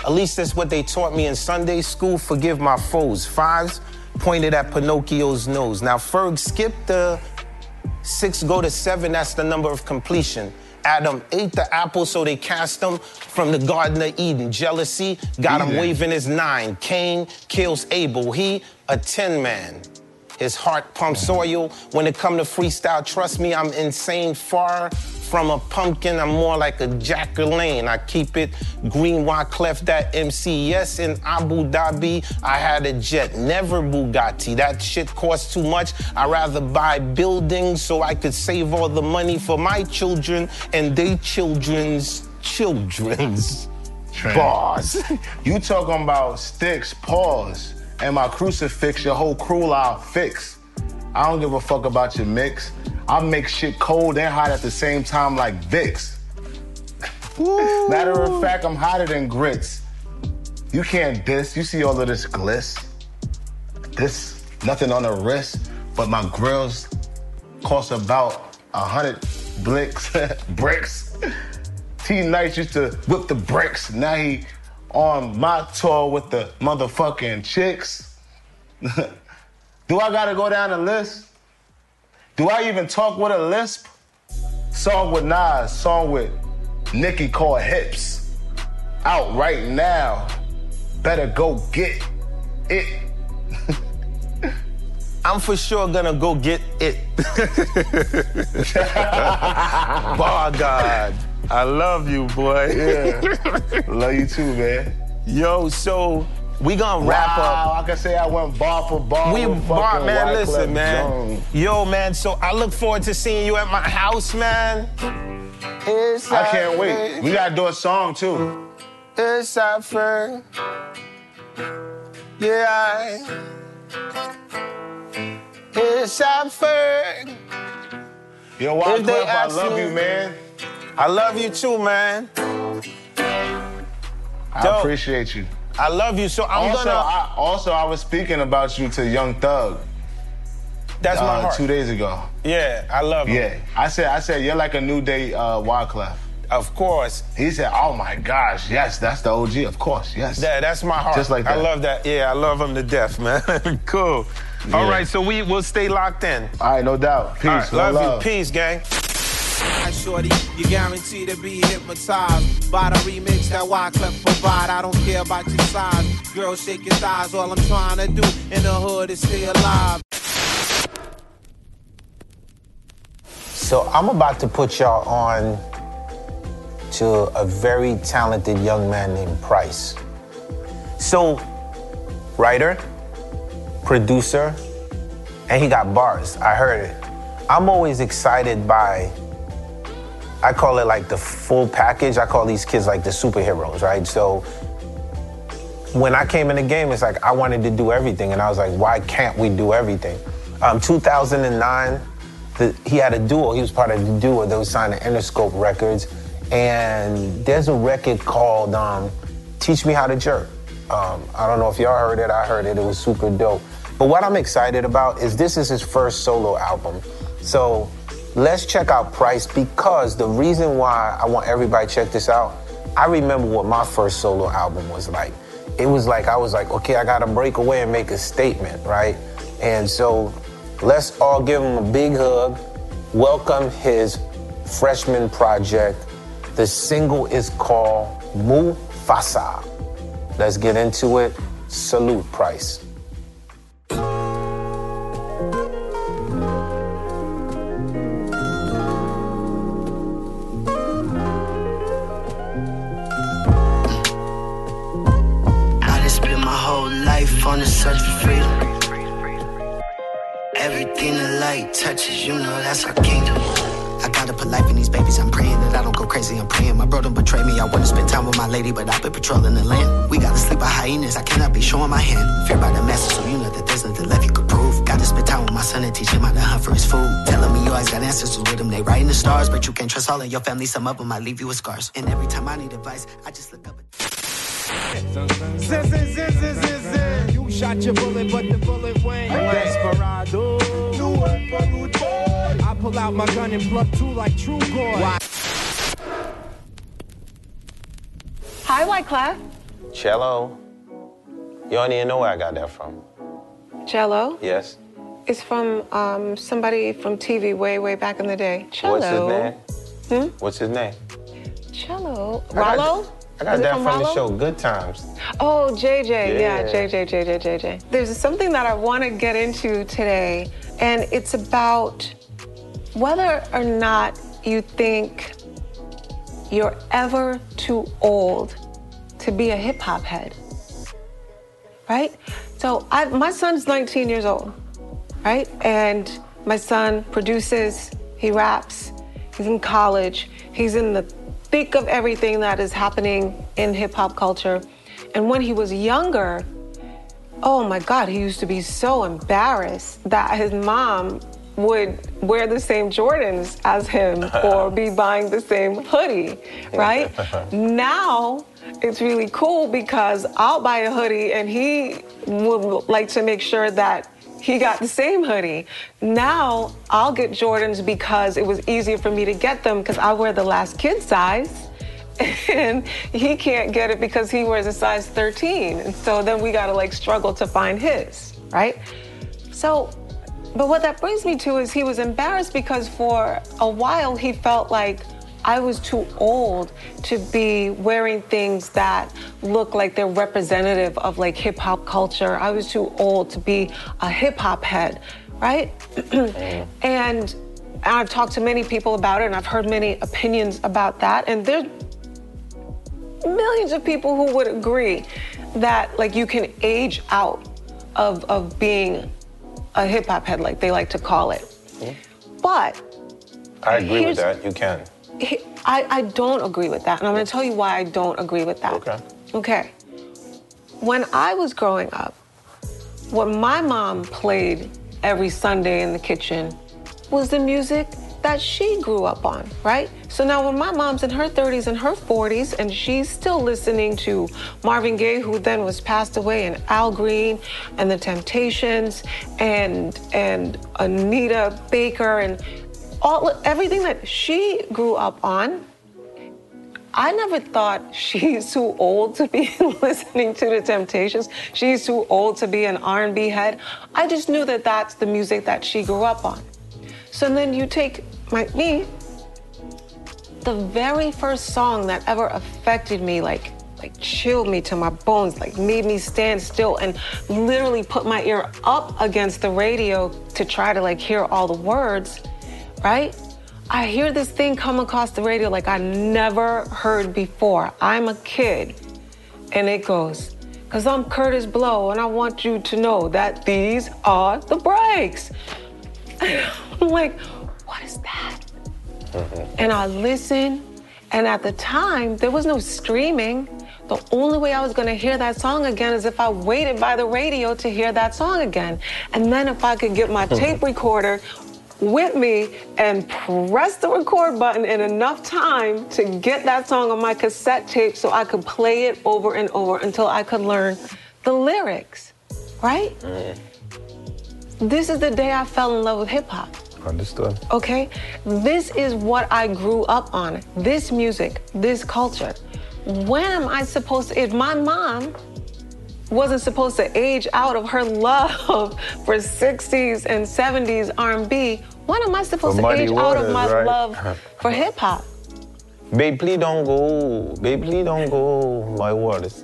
Speaker 3: At least that's what they taught me in Sunday school. Forgive my foes. Fives pointed at Pinocchio's nose. Now, Ferg, skip the six, go to seven. That's the number of completion. Adam ate the apple, so they cast him from the Garden of Eden. Jealousy got him waving his nine. Cain kills Abel. He, a 10 man. His heart pumps oil. When it come to freestyle, trust me, I'm insane. Far from a pumpkin, I'm more like a Jacqueline. I keep it green, Wyclef, that MC. Yes, in Abu Dhabi, I had a jet, never Bugatti. That shit costs too much. i rather buy buildings so I could save all the money for my children and their children's children's. Bars.
Speaker 2: You talking about sticks, pause, and my crucifix, your whole crew I'll fix. I don't give a fuck about your mix. I make shit cold and hot at the same time like Vicks. Matter of fact, I'm hotter than grits. You can't diss. You see all of this gliss. This, nothing on the wrist, but my grills cost about a hundred blicks, bricks. T Nice used to whip the bricks. Now he on my tour with the motherfucking chicks. Do I gotta go down the list? Do I even talk with a lisp? Song with Nas, song with Nicki called Hips. Out right now. Better go get it.
Speaker 3: I'm for sure gonna go get it. Bar God. I love you, boy.
Speaker 2: Yeah. Love you too, man.
Speaker 3: Yo, so we gonna wrap
Speaker 2: wow,
Speaker 3: up.
Speaker 2: I can say I went bar for bar.
Speaker 3: We bar, man.
Speaker 2: Wyclef
Speaker 3: Listen, man.
Speaker 2: Jean.
Speaker 3: Yo, man. So I look forward to seeing you at my house, man. It's
Speaker 2: I can't wait. We gotta do a song too.
Speaker 3: It's Ferg. Yeah. It's Ferg.
Speaker 2: Yo, Wyclef, I love
Speaker 3: you-
Speaker 2: you, man.
Speaker 3: I love you too, man.
Speaker 2: I
Speaker 3: Dope.
Speaker 2: appreciate you.
Speaker 3: I love you. So I'm
Speaker 2: also,
Speaker 3: gonna.
Speaker 2: I, also, I was speaking about you to Young Thug
Speaker 3: that's my
Speaker 2: uh,
Speaker 3: heart.
Speaker 2: two days ago.
Speaker 3: Yeah, I love him.
Speaker 2: Yeah, I said, I said, you're like a new day uh, Wyclef.
Speaker 3: Of course.
Speaker 2: He said, oh my gosh, yes, that's the OG, of course, yes.
Speaker 3: Yeah, that's my heart.
Speaker 2: Just like that.
Speaker 3: I love that. Yeah, I love him to death, man. cool. All
Speaker 2: Yeah.
Speaker 3: right, so we will stay locked in.
Speaker 2: All right, no doubt. Peace,
Speaker 3: All right,
Speaker 2: one
Speaker 3: love, you. Peace, gang.
Speaker 5: Hi, shorty, you guarantee to be hypnotized by the remix that Wyclef provide. I don't care about your size, girl, shake your thighs. All I'm trying to do in the hood is stay alive.
Speaker 3: So I'm about to put y'all on to a very talented young man named Price. So, writer, producer, and he got bars. I heard it. I'm always excited by, I call it like the full package. I call these kids like the superheroes, right? So, when I came in the game, it's like I wanted to do everything, and I was like, why can't we do everything? Um, 2009, the, he had a duo. He was part of the duo that was signed to Interscope Records, and there's a record called um, "Teach Me How to Jerk." Um, I don't know if y'all heard it. I heard it. It was super dope. But what I'm excited about is this is his first solo album. So let's check out Price because the reason why I want everybody to check this out, I remember what my first solo album was like. It was like I was like, okay, I gotta break away and make a statement, right? And so let's all give him a big hug. Welcome his freshman project. The single is called Mufasa. Let's get into it. Salute, Price.
Speaker 6: Freedom. Everything the light touches, you know that's our kingdom. I gotta put life in these babies. I'm praying that I don't go crazy. I'm praying my bro don't betray me. I wanna spend time with my lady, but I've been patrolling the land. We gotta sleep by hyenas. I cannot be showing my hand. Fear by the masses, so you know that there's nothing left you could prove. Gotta spend time with my son and teach him how to hunt for his food. Telling me you always got ancestors with him. They writing the stars, but you can't trust all of your family. Some of them might leave you with scars. And every time I need advice, I just look up.
Speaker 7: Zin, shot your bullet, but the bullet went. Desperado. New word for rude boy. I pull out my gun and plug two like true boy.
Speaker 8: Hi, Wyclef.
Speaker 3: Cello. You don't even know where I got that from.
Speaker 8: Cello.
Speaker 3: Yes.
Speaker 8: It's from um, somebody from TV way, way back in the day. Cello.
Speaker 3: What's his name?
Speaker 8: Hmm?
Speaker 3: What's his name?
Speaker 8: Cello.
Speaker 3: I
Speaker 8: Rollo?
Speaker 3: I got that
Speaker 8: from
Speaker 3: from, the show Good Times.
Speaker 8: Oh, JJ. Yeah,
Speaker 3: Yeah.
Speaker 8: JJ, JJ, JJ. There's something that I want to get into today, and it's about whether or not you think you're ever too old to be a hip hop head. Right? So I, my son's 19 years old, right? And my son produces, he raps, he's in college, he's in the thick of everything that is happening in hip hop culture. And when he was younger, oh my God, he used to be so embarrassed that his mom would wear the same Jordans as him or be buying the same hoodie, right? now it's really cool because I'll buy a hoodie and he would like to make sure that he got the same hoodie. Now I'll get Jordans because it was easier for me to get them because I wear the last kid size and he can't get it because he wears a size 13. And so then we gotta like struggle to find his, right? So, but what that brings me to is he was embarrassed because for a while he felt like I was too old to be wearing things that look like they're representative of like hip hop culture. I was too old to be a hip hop head, right? Mm. and I've talked to many people about it and I've heard many opinions about that. And there's millions of people who would agree that like you can age out of, of being a hip hop head, like they like to call it. But
Speaker 3: I agree with that. You can.
Speaker 8: I, I don't agree with that. And I'm going to tell you why I don't agree with that.
Speaker 3: Okay.
Speaker 8: Okay. When I was growing up, what my mom played every Sunday in the kitchen was the music that she grew up on, right? So now when my mom's in her 30s and her 40s and she's still listening to Marvin Gaye who then was passed away and Al Green and the Temptations and and Anita Baker and all everything that she grew up on I never thought she's too old to be listening to the Temptations. She's too old to be an R&B head. I just knew that that's the music that she grew up on. So then you take my me. The very first song that ever affected me, like like chilled me to my bones, like made me stand still and literally put my ear up against the radio to try to like hear all the words, right? I hear this thing come across the radio like I never heard before. I'm a kid. And it goes, because I'm Kurtis Blow, and I want you to know that these are the breaks. I'm like, what is that? Mm-hmm. And I listen, and at the time, there was no streaming. The only way I was gonna hear that song again is if I waited by the radio to hear that song again. And then if I could get my tape recorder with me and press the record button in enough time to get that song on my cassette tape so I could play it over and over until I could learn the lyrics, right? Mm. This is the day I fell in love with hip hop.
Speaker 3: Understood.
Speaker 8: Okay? This is what I grew up on. This music, this culture. When am I supposed to, if my mom wasn't supposed to age out of her love for 60s and 70s R&B, when am I supposed
Speaker 3: For
Speaker 8: to age out of my
Speaker 3: right?
Speaker 8: love for hip hop?
Speaker 3: Babe, please don't go. Babe, please don't go. My waters.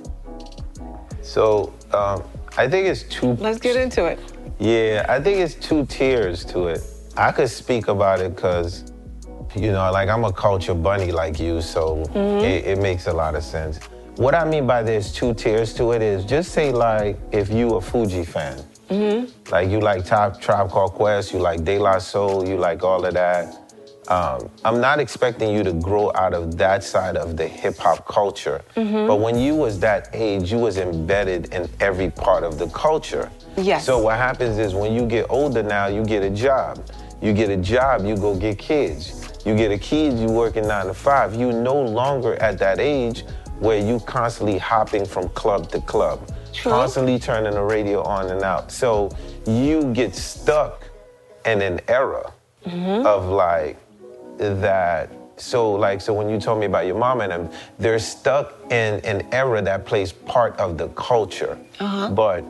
Speaker 3: So, um, I think it's two.
Speaker 8: Let's get into it.
Speaker 3: Yeah, I think it's two tiers to it. I could speak about it because, you know, like I'm a culture bunny like you, so it, it makes a lot of sense. What I mean by there's two tiers to it is just say like if you a Fugee fan, like you like Top Tribe Called Quest, you like De La Soul, you like all of that. Um, I'm not expecting you to grow out of that side of the hip hop culture, but when you was that age, you was embedded in every part of the culture.
Speaker 8: Yes.
Speaker 3: So what happens is when you get older now, you get a job. You get a job, you go get kids. You get a kid, you working nine to five. You no longer at that age where you constantly hopping from club to club,
Speaker 8: True.
Speaker 3: constantly turning the radio on and out. So you get stuck in an era of like that so like so when you told me about your mom and them, they're stuck in an era that plays part of the culture.
Speaker 8: Uh-huh.
Speaker 3: But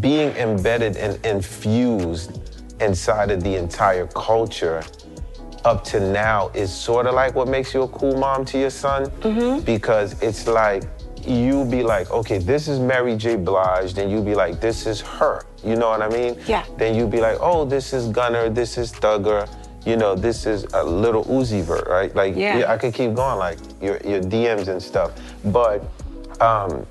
Speaker 3: being embedded and infused inside of the entire culture up to now is sort of like what makes you a cool mom to your son because it's like you be like, okay, this is Mary J. Blige, then you be like, this is her. You know what I mean?
Speaker 8: Yeah.
Speaker 3: Then you be like, oh, this is Gunna, this is Thugger, you know, this is a Lil Uzi Vert, right? Like,
Speaker 8: Yeah.
Speaker 3: I could keep going, like your your DMs and stuff. But um,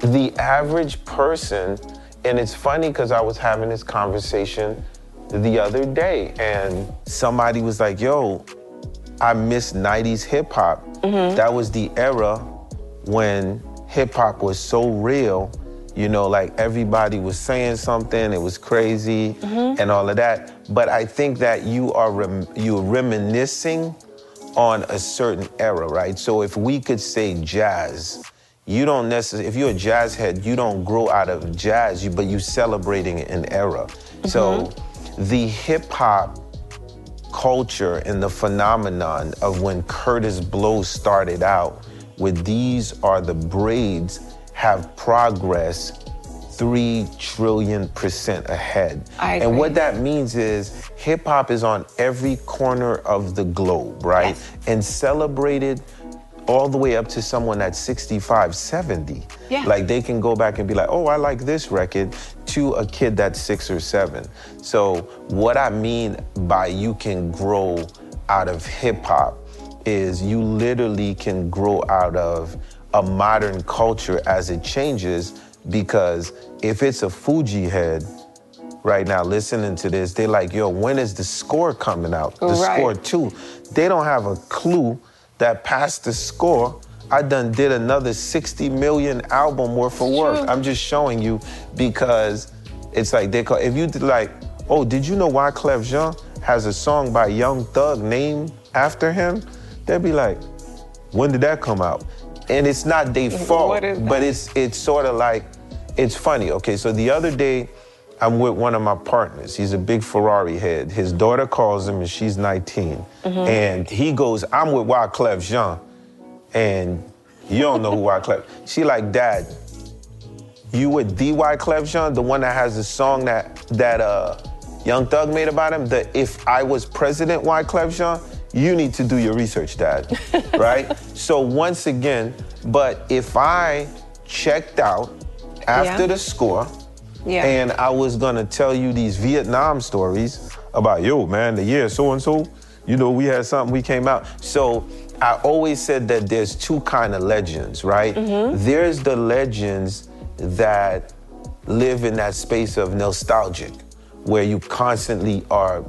Speaker 3: the average person, and it's funny because I was having this conversation the other day, and somebody was like, yo, I miss 90s hip hop. Mm-hmm. That was the era when hip hop was so real. You know, like everybody was saying something, it was crazy mm-hmm. and all of that. But I think that you are rem- you're reminiscing on a certain era, right? So if we could say jazz, you don't necessarily, if you're a jazz head, you don't grow out of jazz, you, but you're celebrating an era. So mm-hmm. The hip hop culture and the phenomenon of when Kurtis Blow started out with these are the braids have progressed three trillion percent ahead. And what that means is hip hop is on every corner of the globe, right?
Speaker 8: Yes.
Speaker 3: And celebrated all the way up to someone that's 65, 70.
Speaker 8: Yeah.
Speaker 3: Like they can go back and be like, oh, I like this record, to a kid that's six or seven. So, what I mean by you can grow out of hip hop is you literally can grow out of a modern culture as it changes because if it's a Fugee head, right now listening to this, they're like, yo, when is the score coming out? The
Speaker 8: Right.
Speaker 3: score two. They don't have a clue that passed the score, I done did another 60 million album worth of work.
Speaker 8: True.
Speaker 3: I'm just showing you because it's like they call if you did like, oh, did you know Wyclef Jean has a song by Young Thug named after him? They'd be like, when did that come out? And it's not their fault,
Speaker 8: What is that?
Speaker 3: but it's it's sort of like it's funny. Okay, so the other day I'm with one of my partners. He's a big Ferrari head. His daughter calls him and she's 19. And he goes, I'm with Wyclef Jean. And you don't know who Wyclef. She like, Dad, you with the Wyclef Jean, the one that has the song that that uh Young Thug made about him, the If I Was President Wyclef Jean, you need to do your research, Dad. right? So once again, but if I checked out after
Speaker 8: Yeah.
Speaker 3: the score,
Speaker 8: Yeah.
Speaker 3: and I was gonna tell you these Vietnam stories about, yo, man, the year so and so, you know, we had something, we came out. So I always said that there's two kind of legends, right? Mm-hmm. There's the legends that live in that space of nostalgic, where you constantly are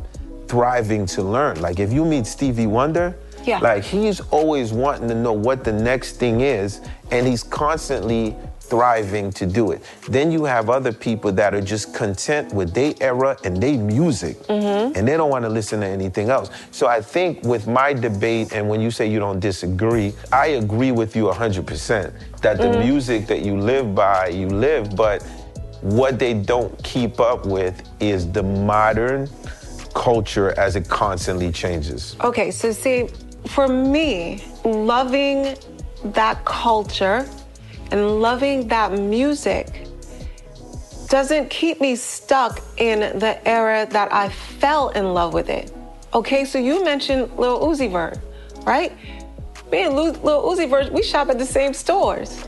Speaker 3: thriving to learn. Like if you meet Stevie Wonder,
Speaker 8: Yeah.
Speaker 3: like he's always wanting to know what the next thing is, and he's constantly thriving to do it. Then you have other people that are just content with their era and their music, mm-hmm. and they don't want to listen to anything else. So I think with my debate, and when you say you don't disagree, I agree with you 100% that the mm-hmm. music that you live by, you live, but what they don't keep up with is the modern culture as it constantly changes.
Speaker 8: Okay, so see, for me, loving that culture and loving that music doesn't keep me stuck in the era that I fell in love with it. Okay, so you mentioned Lil Uzi Vert, right? Me and Lil Uzi Vert, we shop at the same stores.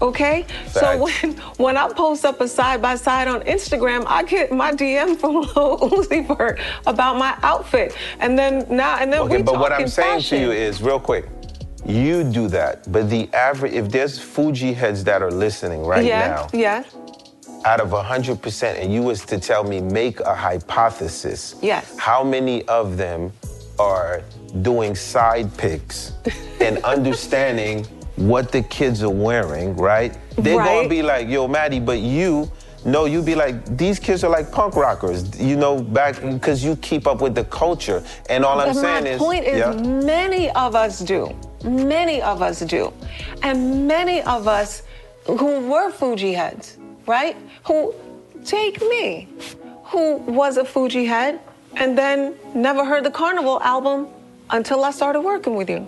Speaker 8: Okay, so when when I post up a side by side on Instagram, I get my DM from Lil Uzi Vert about my outfit, and then now and then
Speaker 3: Okay,
Speaker 8: we
Speaker 3: but what I'm saying
Speaker 8: fashion.
Speaker 3: to you is, real quick, you do that, but the average, if there's Fugee heads that are listening right
Speaker 8: yeah,
Speaker 3: now,
Speaker 8: yeah,
Speaker 3: out of 100%, and you was to tell me, make a hypothesis,
Speaker 8: Yes.
Speaker 3: how many of them are doing side picks and understanding what the kids are wearing, right? They're gonna be like, yo, Maddie, but you, no, you'd be like, these kids are like punk rockers, you know, back, because you keep up with the culture. And all I'm
Speaker 8: But
Speaker 3: saying
Speaker 8: my
Speaker 3: is,
Speaker 8: point is,
Speaker 3: Yeah.
Speaker 8: many of us do. Many of us do. And many of us who were Fugee heads, right? Who, take me, who was a Fugee head and then never heard the Carnival album until I started working with you.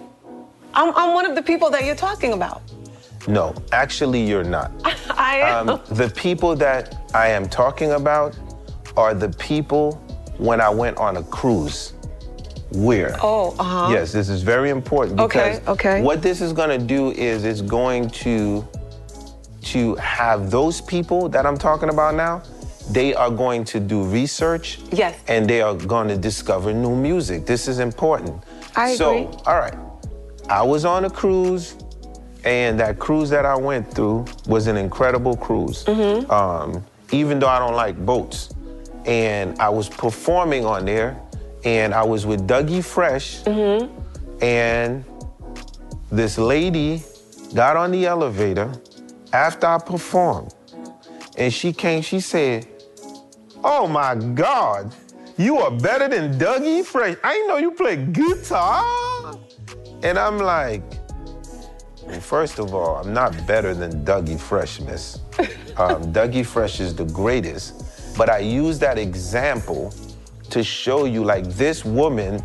Speaker 8: I'm, I'm one of the people that you're talking about.
Speaker 3: No, actually, you're not.
Speaker 8: I am.
Speaker 3: Um, the people that I am talking about are the people when I went on a cruise. Where?
Speaker 8: oh, uh huh.
Speaker 3: Yes, this is very important
Speaker 8: Okay,
Speaker 3: because
Speaker 8: okay.
Speaker 3: what this is going to do is it's going to to have those people that I'm talking about now. They are going to do research.
Speaker 8: Yes.
Speaker 3: And they are going to discover new music. This is important.
Speaker 8: I
Speaker 3: so,
Speaker 8: agree.
Speaker 3: all right. I was on a cruise, and that cruise that I went through was an incredible cruise.
Speaker 8: Mm-hmm.
Speaker 3: Um, even though I don't like boats, and I was performing on there, and I was with Dougie Fresh,
Speaker 8: Mm-hmm.
Speaker 3: and this lady got on the elevator after I performed, and she came. She said, "Oh my God, you are better than Dougie Fresh. I didn't know you play guitar." And I'm like, well, first of all, I'm not better than Dougie Fresh, miss. Um, Dougie Fresh is the greatest. But I use that example to show you like this woman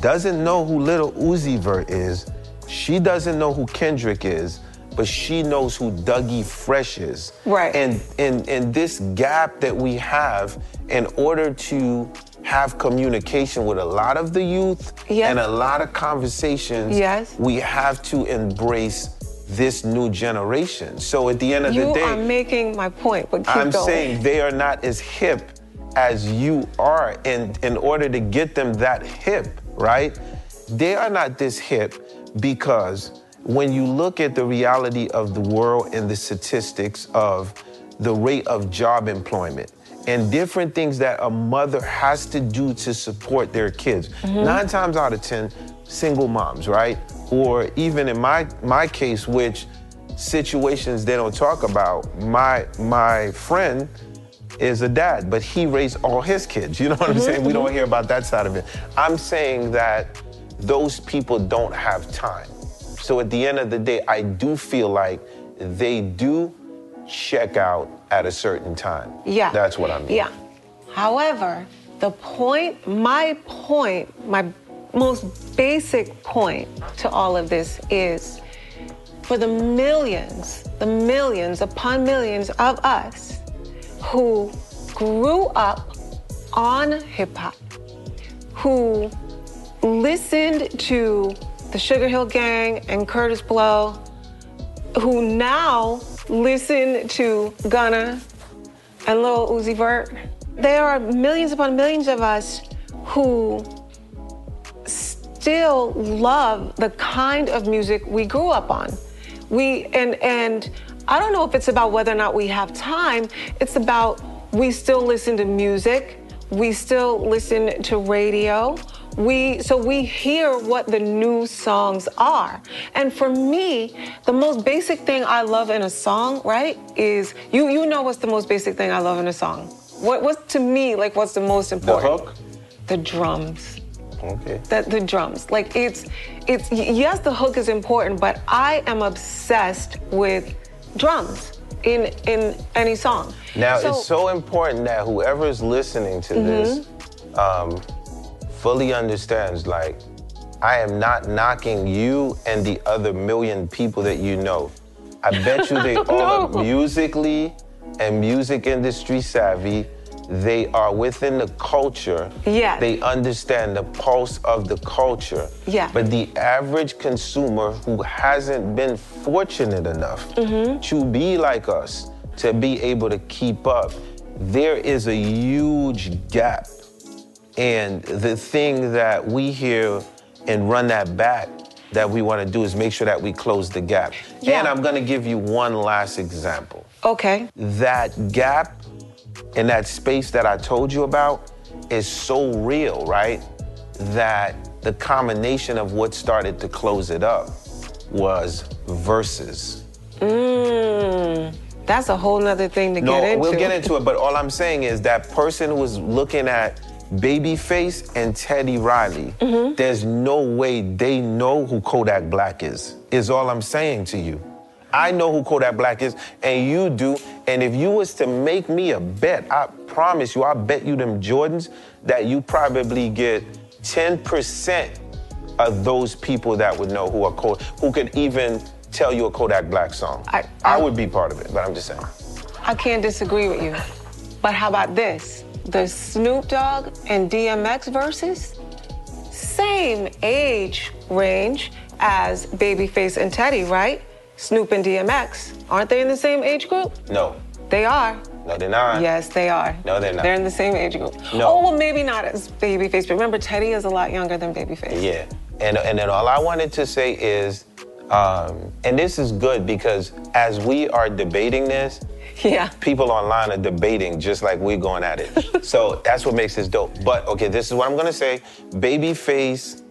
Speaker 3: doesn't know who Lil Uzi Vert is. She doesn't know who Kendrick is, but she knows who Dougie Fresh is.
Speaker 8: Right.
Speaker 3: And and and this gap that we have in order to have communication with a lot of the youth
Speaker 8: Yes.
Speaker 3: and a lot of conversations
Speaker 8: Yes.
Speaker 3: we have to embrace this new generation. So at the end of
Speaker 8: You
Speaker 3: the day, you
Speaker 8: are making my point, but keep
Speaker 3: I'm
Speaker 8: going.
Speaker 3: saying they are not as hip as you are. And in order to get them that hip, right? They are not this hip because when you look at the reality of the world and the statistics of the rate of job employment and different things that a mother has to do to support their kids, mm-hmm. nine times out of 10, single moms, right? Or even in my, my case, which situations they don't talk about. My my friend is a dad, but he raised all his kids. You know what I'm mm-hmm, saying? We don't mm-hmm. hear about that side of it. I'm saying that those people don't have time. So at the end of the day, I do feel like they do check out at a certain time.
Speaker 8: Yeah.
Speaker 3: That's what I mean.
Speaker 8: Yeah. However, the point, my point, my most basic point to all of this is for the millions, the millions upon millions of us who grew up on hip hop, who listened to the Sugar Hill Gang and Kurtis Blow, who now listen to Gunna and Lil Uzi Vert. There are millions upon millions of us who still love the kind of music we grew up on. We and and I don't know if it's about whether or not we have time. It's about we still listen to music. We still listen to radio. We so we hear what the new songs are. And for me, the most basic thing I love in a song, right, is you you know what's the most basic thing I love in a song? What what's to me like what's the most important?
Speaker 3: The hook?
Speaker 8: The drums
Speaker 3: Okay.
Speaker 8: the, the drums. Like it's it's yes, the hook is important, but I am obsessed with drums in in any song.
Speaker 3: Now it's so important that whoever is listening to this um, fully understands. Like, I am not knocking you and the other million people that you know. I bet you they all
Speaker 8: No.
Speaker 3: are musically and music industry savvy. They are within the culture.
Speaker 8: Yes.
Speaker 3: They understand the pulse of the culture.
Speaker 8: Yeah.
Speaker 3: But the average consumer who hasn't been fortunate enough to be like us, to be able to keep up, there is a huge gap. And the thing that we hear and run that back that we want to do is make sure that we close the gap.
Speaker 8: Yeah.
Speaker 3: And I'm going to give you one last example
Speaker 8: okay.
Speaker 3: that gap in that space that I told you about is so real, right? That the combination of what started to close it up was verses.
Speaker 8: Mm, that's a whole nother thing to
Speaker 3: No,
Speaker 8: get into.
Speaker 3: we'll get into it, but all I'm saying is that person was looking at Babyface and Teddy Riley.
Speaker 8: Mm-hmm.
Speaker 3: There's no way they know who Kodak Black is, is all I'm saying to you. I know who Kodak Black is, and you do. And if you was to make me a bet, I promise you, I bet you them Jordans that you probably get 10% of those people that would know who are Kodak, who could even tell you a Kodak Black song.
Speaker 8: I-
Speaker 3: I
Speaker 8: I-
Speaker 3: would be part of it, but I'm just saying.
Speaker 8: I can't disagree with you. But how about this? The Snoop Dogg and DMX verses, same age range as Babyface and Teddy, right? Snoop and DMX. Aren't they in the same age group?
Speaker 3: No,
Speaker 8: They are.
Speaker 3: no, they're not.
Speaker 8: Yes, they are.
Speaker 3: No, they're not.
Speaker 8: They're in the same age group.
Speaker 3: No.
Speaker 8: Oh, well, maybe not as Babyface, but remember, Teddy is a lot younger than Babyface.
Speaker 3: Yeah, and and then all I wanted to say is, um, and this is good because as we are debating this,
Speaker 8: Yeah.
Speaker 3: people online are debating just like we're going at it. so that's what makes this dope. But okay, this is what I'm gonna say: Babyface,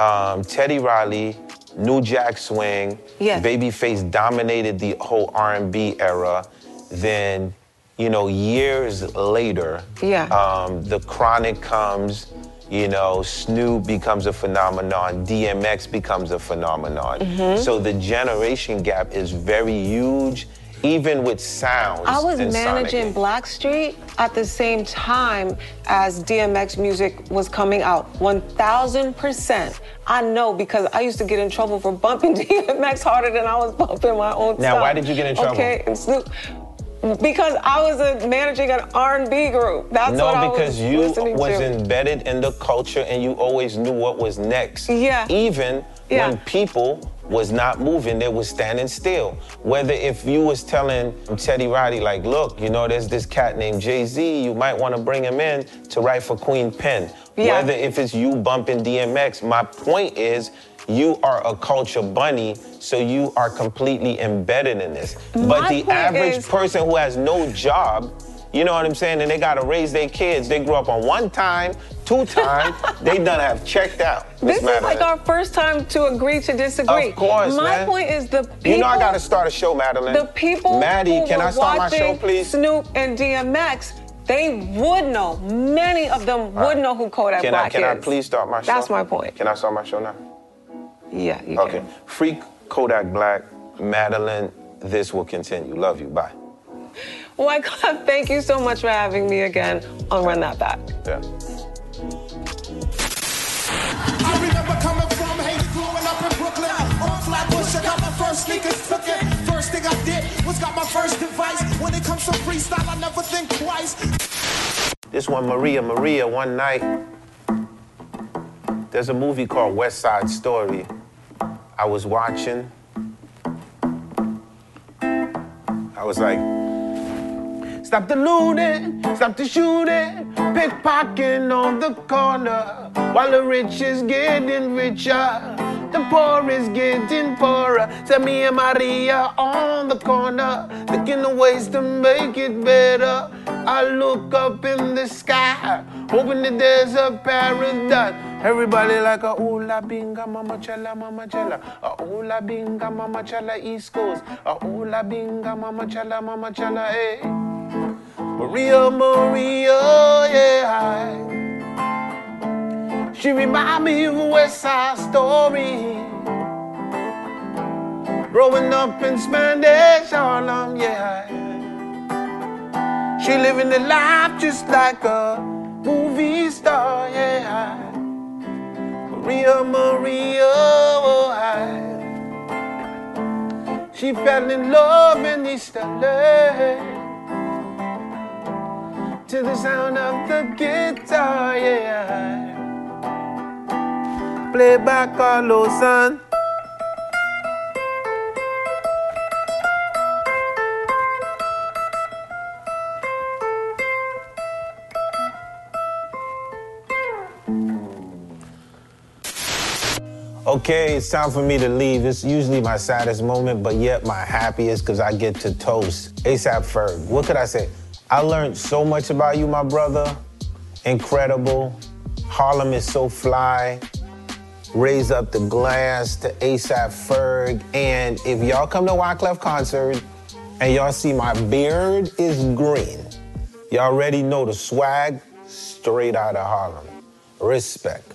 Speaker 3: um, Teddy Riley, New Jack Swing.
Speaker 8: Yes.
Speaker 3: Babyface dominated the whole R&B era. Then, you know, years later,
Speaker 8: Yeah.
Speaker 3: um, the Chronic comes. You know, Snoop becomes a phenomenon. DMX becomes a phenomenon.
Speaker 8: Mm-hmm.
Speaker 3: So the generation gap is very huge, even with sounds.
Speaker 8: I was managing. Blackstreet at the same time as DMX music was coming out. 1000%. I know because I used to get in trouble for bumping DMX harder than I was bumping my own
Speaker 3: Now,
Speaker 8: stuff.
Speaker 3: why did you get in trouble?
Speaker 8: Okay, and Snoop. Because I was uh managing an R&B group. That's what I
Speaker 3: no, because
Speaker 8: was
Speaker 3: you
Speaker 8: listening
Speaker 3: was
Speaker 8: to.
Speaker 3: embedded in the culture and you always knew what was next.
Speaker 8: Yeah.
Speaker 3: Even
Speaker 8: Yeah.
Speaker 3: when people was not moving, they was standing still. Whether if you was telling Teddy Riley, like, look, you know, there's this cat named Jay-Z, you might want to bring him in to write for Queen Pen.
Speaker 8: Yeah.
Speaker 3: Whether if it's you bumping DMX, my point is you are a culture bunny, so you are completely embedded in this. but the average
Speaker 8: is-
Speaker 3: person who has no job, you know what I'm saying, and they gotta raise their kids, they grew up on one time, two times, they done have checked out. Miss
Speaker 8: This is like our first time to agree to disagree.
Speaker 3: Of course,
Speaker 8: My
Speaker 3: man.
Speaker 8: point is the people.
Speaker 3: You know I gotta start a show, Madeline.
Speaker 8: The people
Speaker 3: Maddie,
Speaker 8: who
Speaker 3: can I start my
Speaker 8: watching
Speaker 3: show, please?
Speaker 8: Snoop and DMX, they would know. Many of them would know who Kodak
Speaker 3: Can I
Speaker 8: Black
Speaker 3: can I
Speaker 8: is.
Speaker 3: please start my show?
Speaker 8: That's my point.
Speaker 3: Can I start my show now?
Speaker 8: Yeah, you
Speaker 3: Okay.
Speaker 8: can.
Speaker 3: Free Kodak Black, Madeline, this will continue. Love you. Bye.
Speaker 8: Oh Wyclef, thank you so much for having me again on Run That Back.
Speaker 3: Yeah.
Speaker 4: First sneakers cooking. First thing I did was got my first device. When it comes to freestyle, I never think twice.
Speaker 3: This one, Maria, Maria, one night. There's a movie called West Side Story. I was watching. I was like, Stop the looting, stop the shooting, pickpocketing on the corner. While the rich is getting richer, the poor is getting poorer. Send me and Maria on the corner, looking for ways to make it better. I look up in the sky, hoping that there's a paradise. Everybody like a ooh la binga mama chella mama chella, a ooh la binga mama chella East Coast, a ooh la binga mama chella mama chella hey. Maria, Maria, yeah. She remind me of a West Side Story. Growing up in Spanish Harlem, yeah. She living the life just like a movie star, yeah. Maria, Maria, oh, I. She fell in love in East LA to the sound of the guitar, yeah. Play back. Okay, it's time for me to leave. It's usually my saddest moment, but yet my happiest because I get to toast ASAP Ferg. What could I say? I learned so much about you, my brother. Incredible. Harlem is so fly. Raise up the glass to ASAP Ferg. And if y'all come to Wyclef concert and y'all see my beard is green, y'all already know the swag straight out of Harlem. Respect.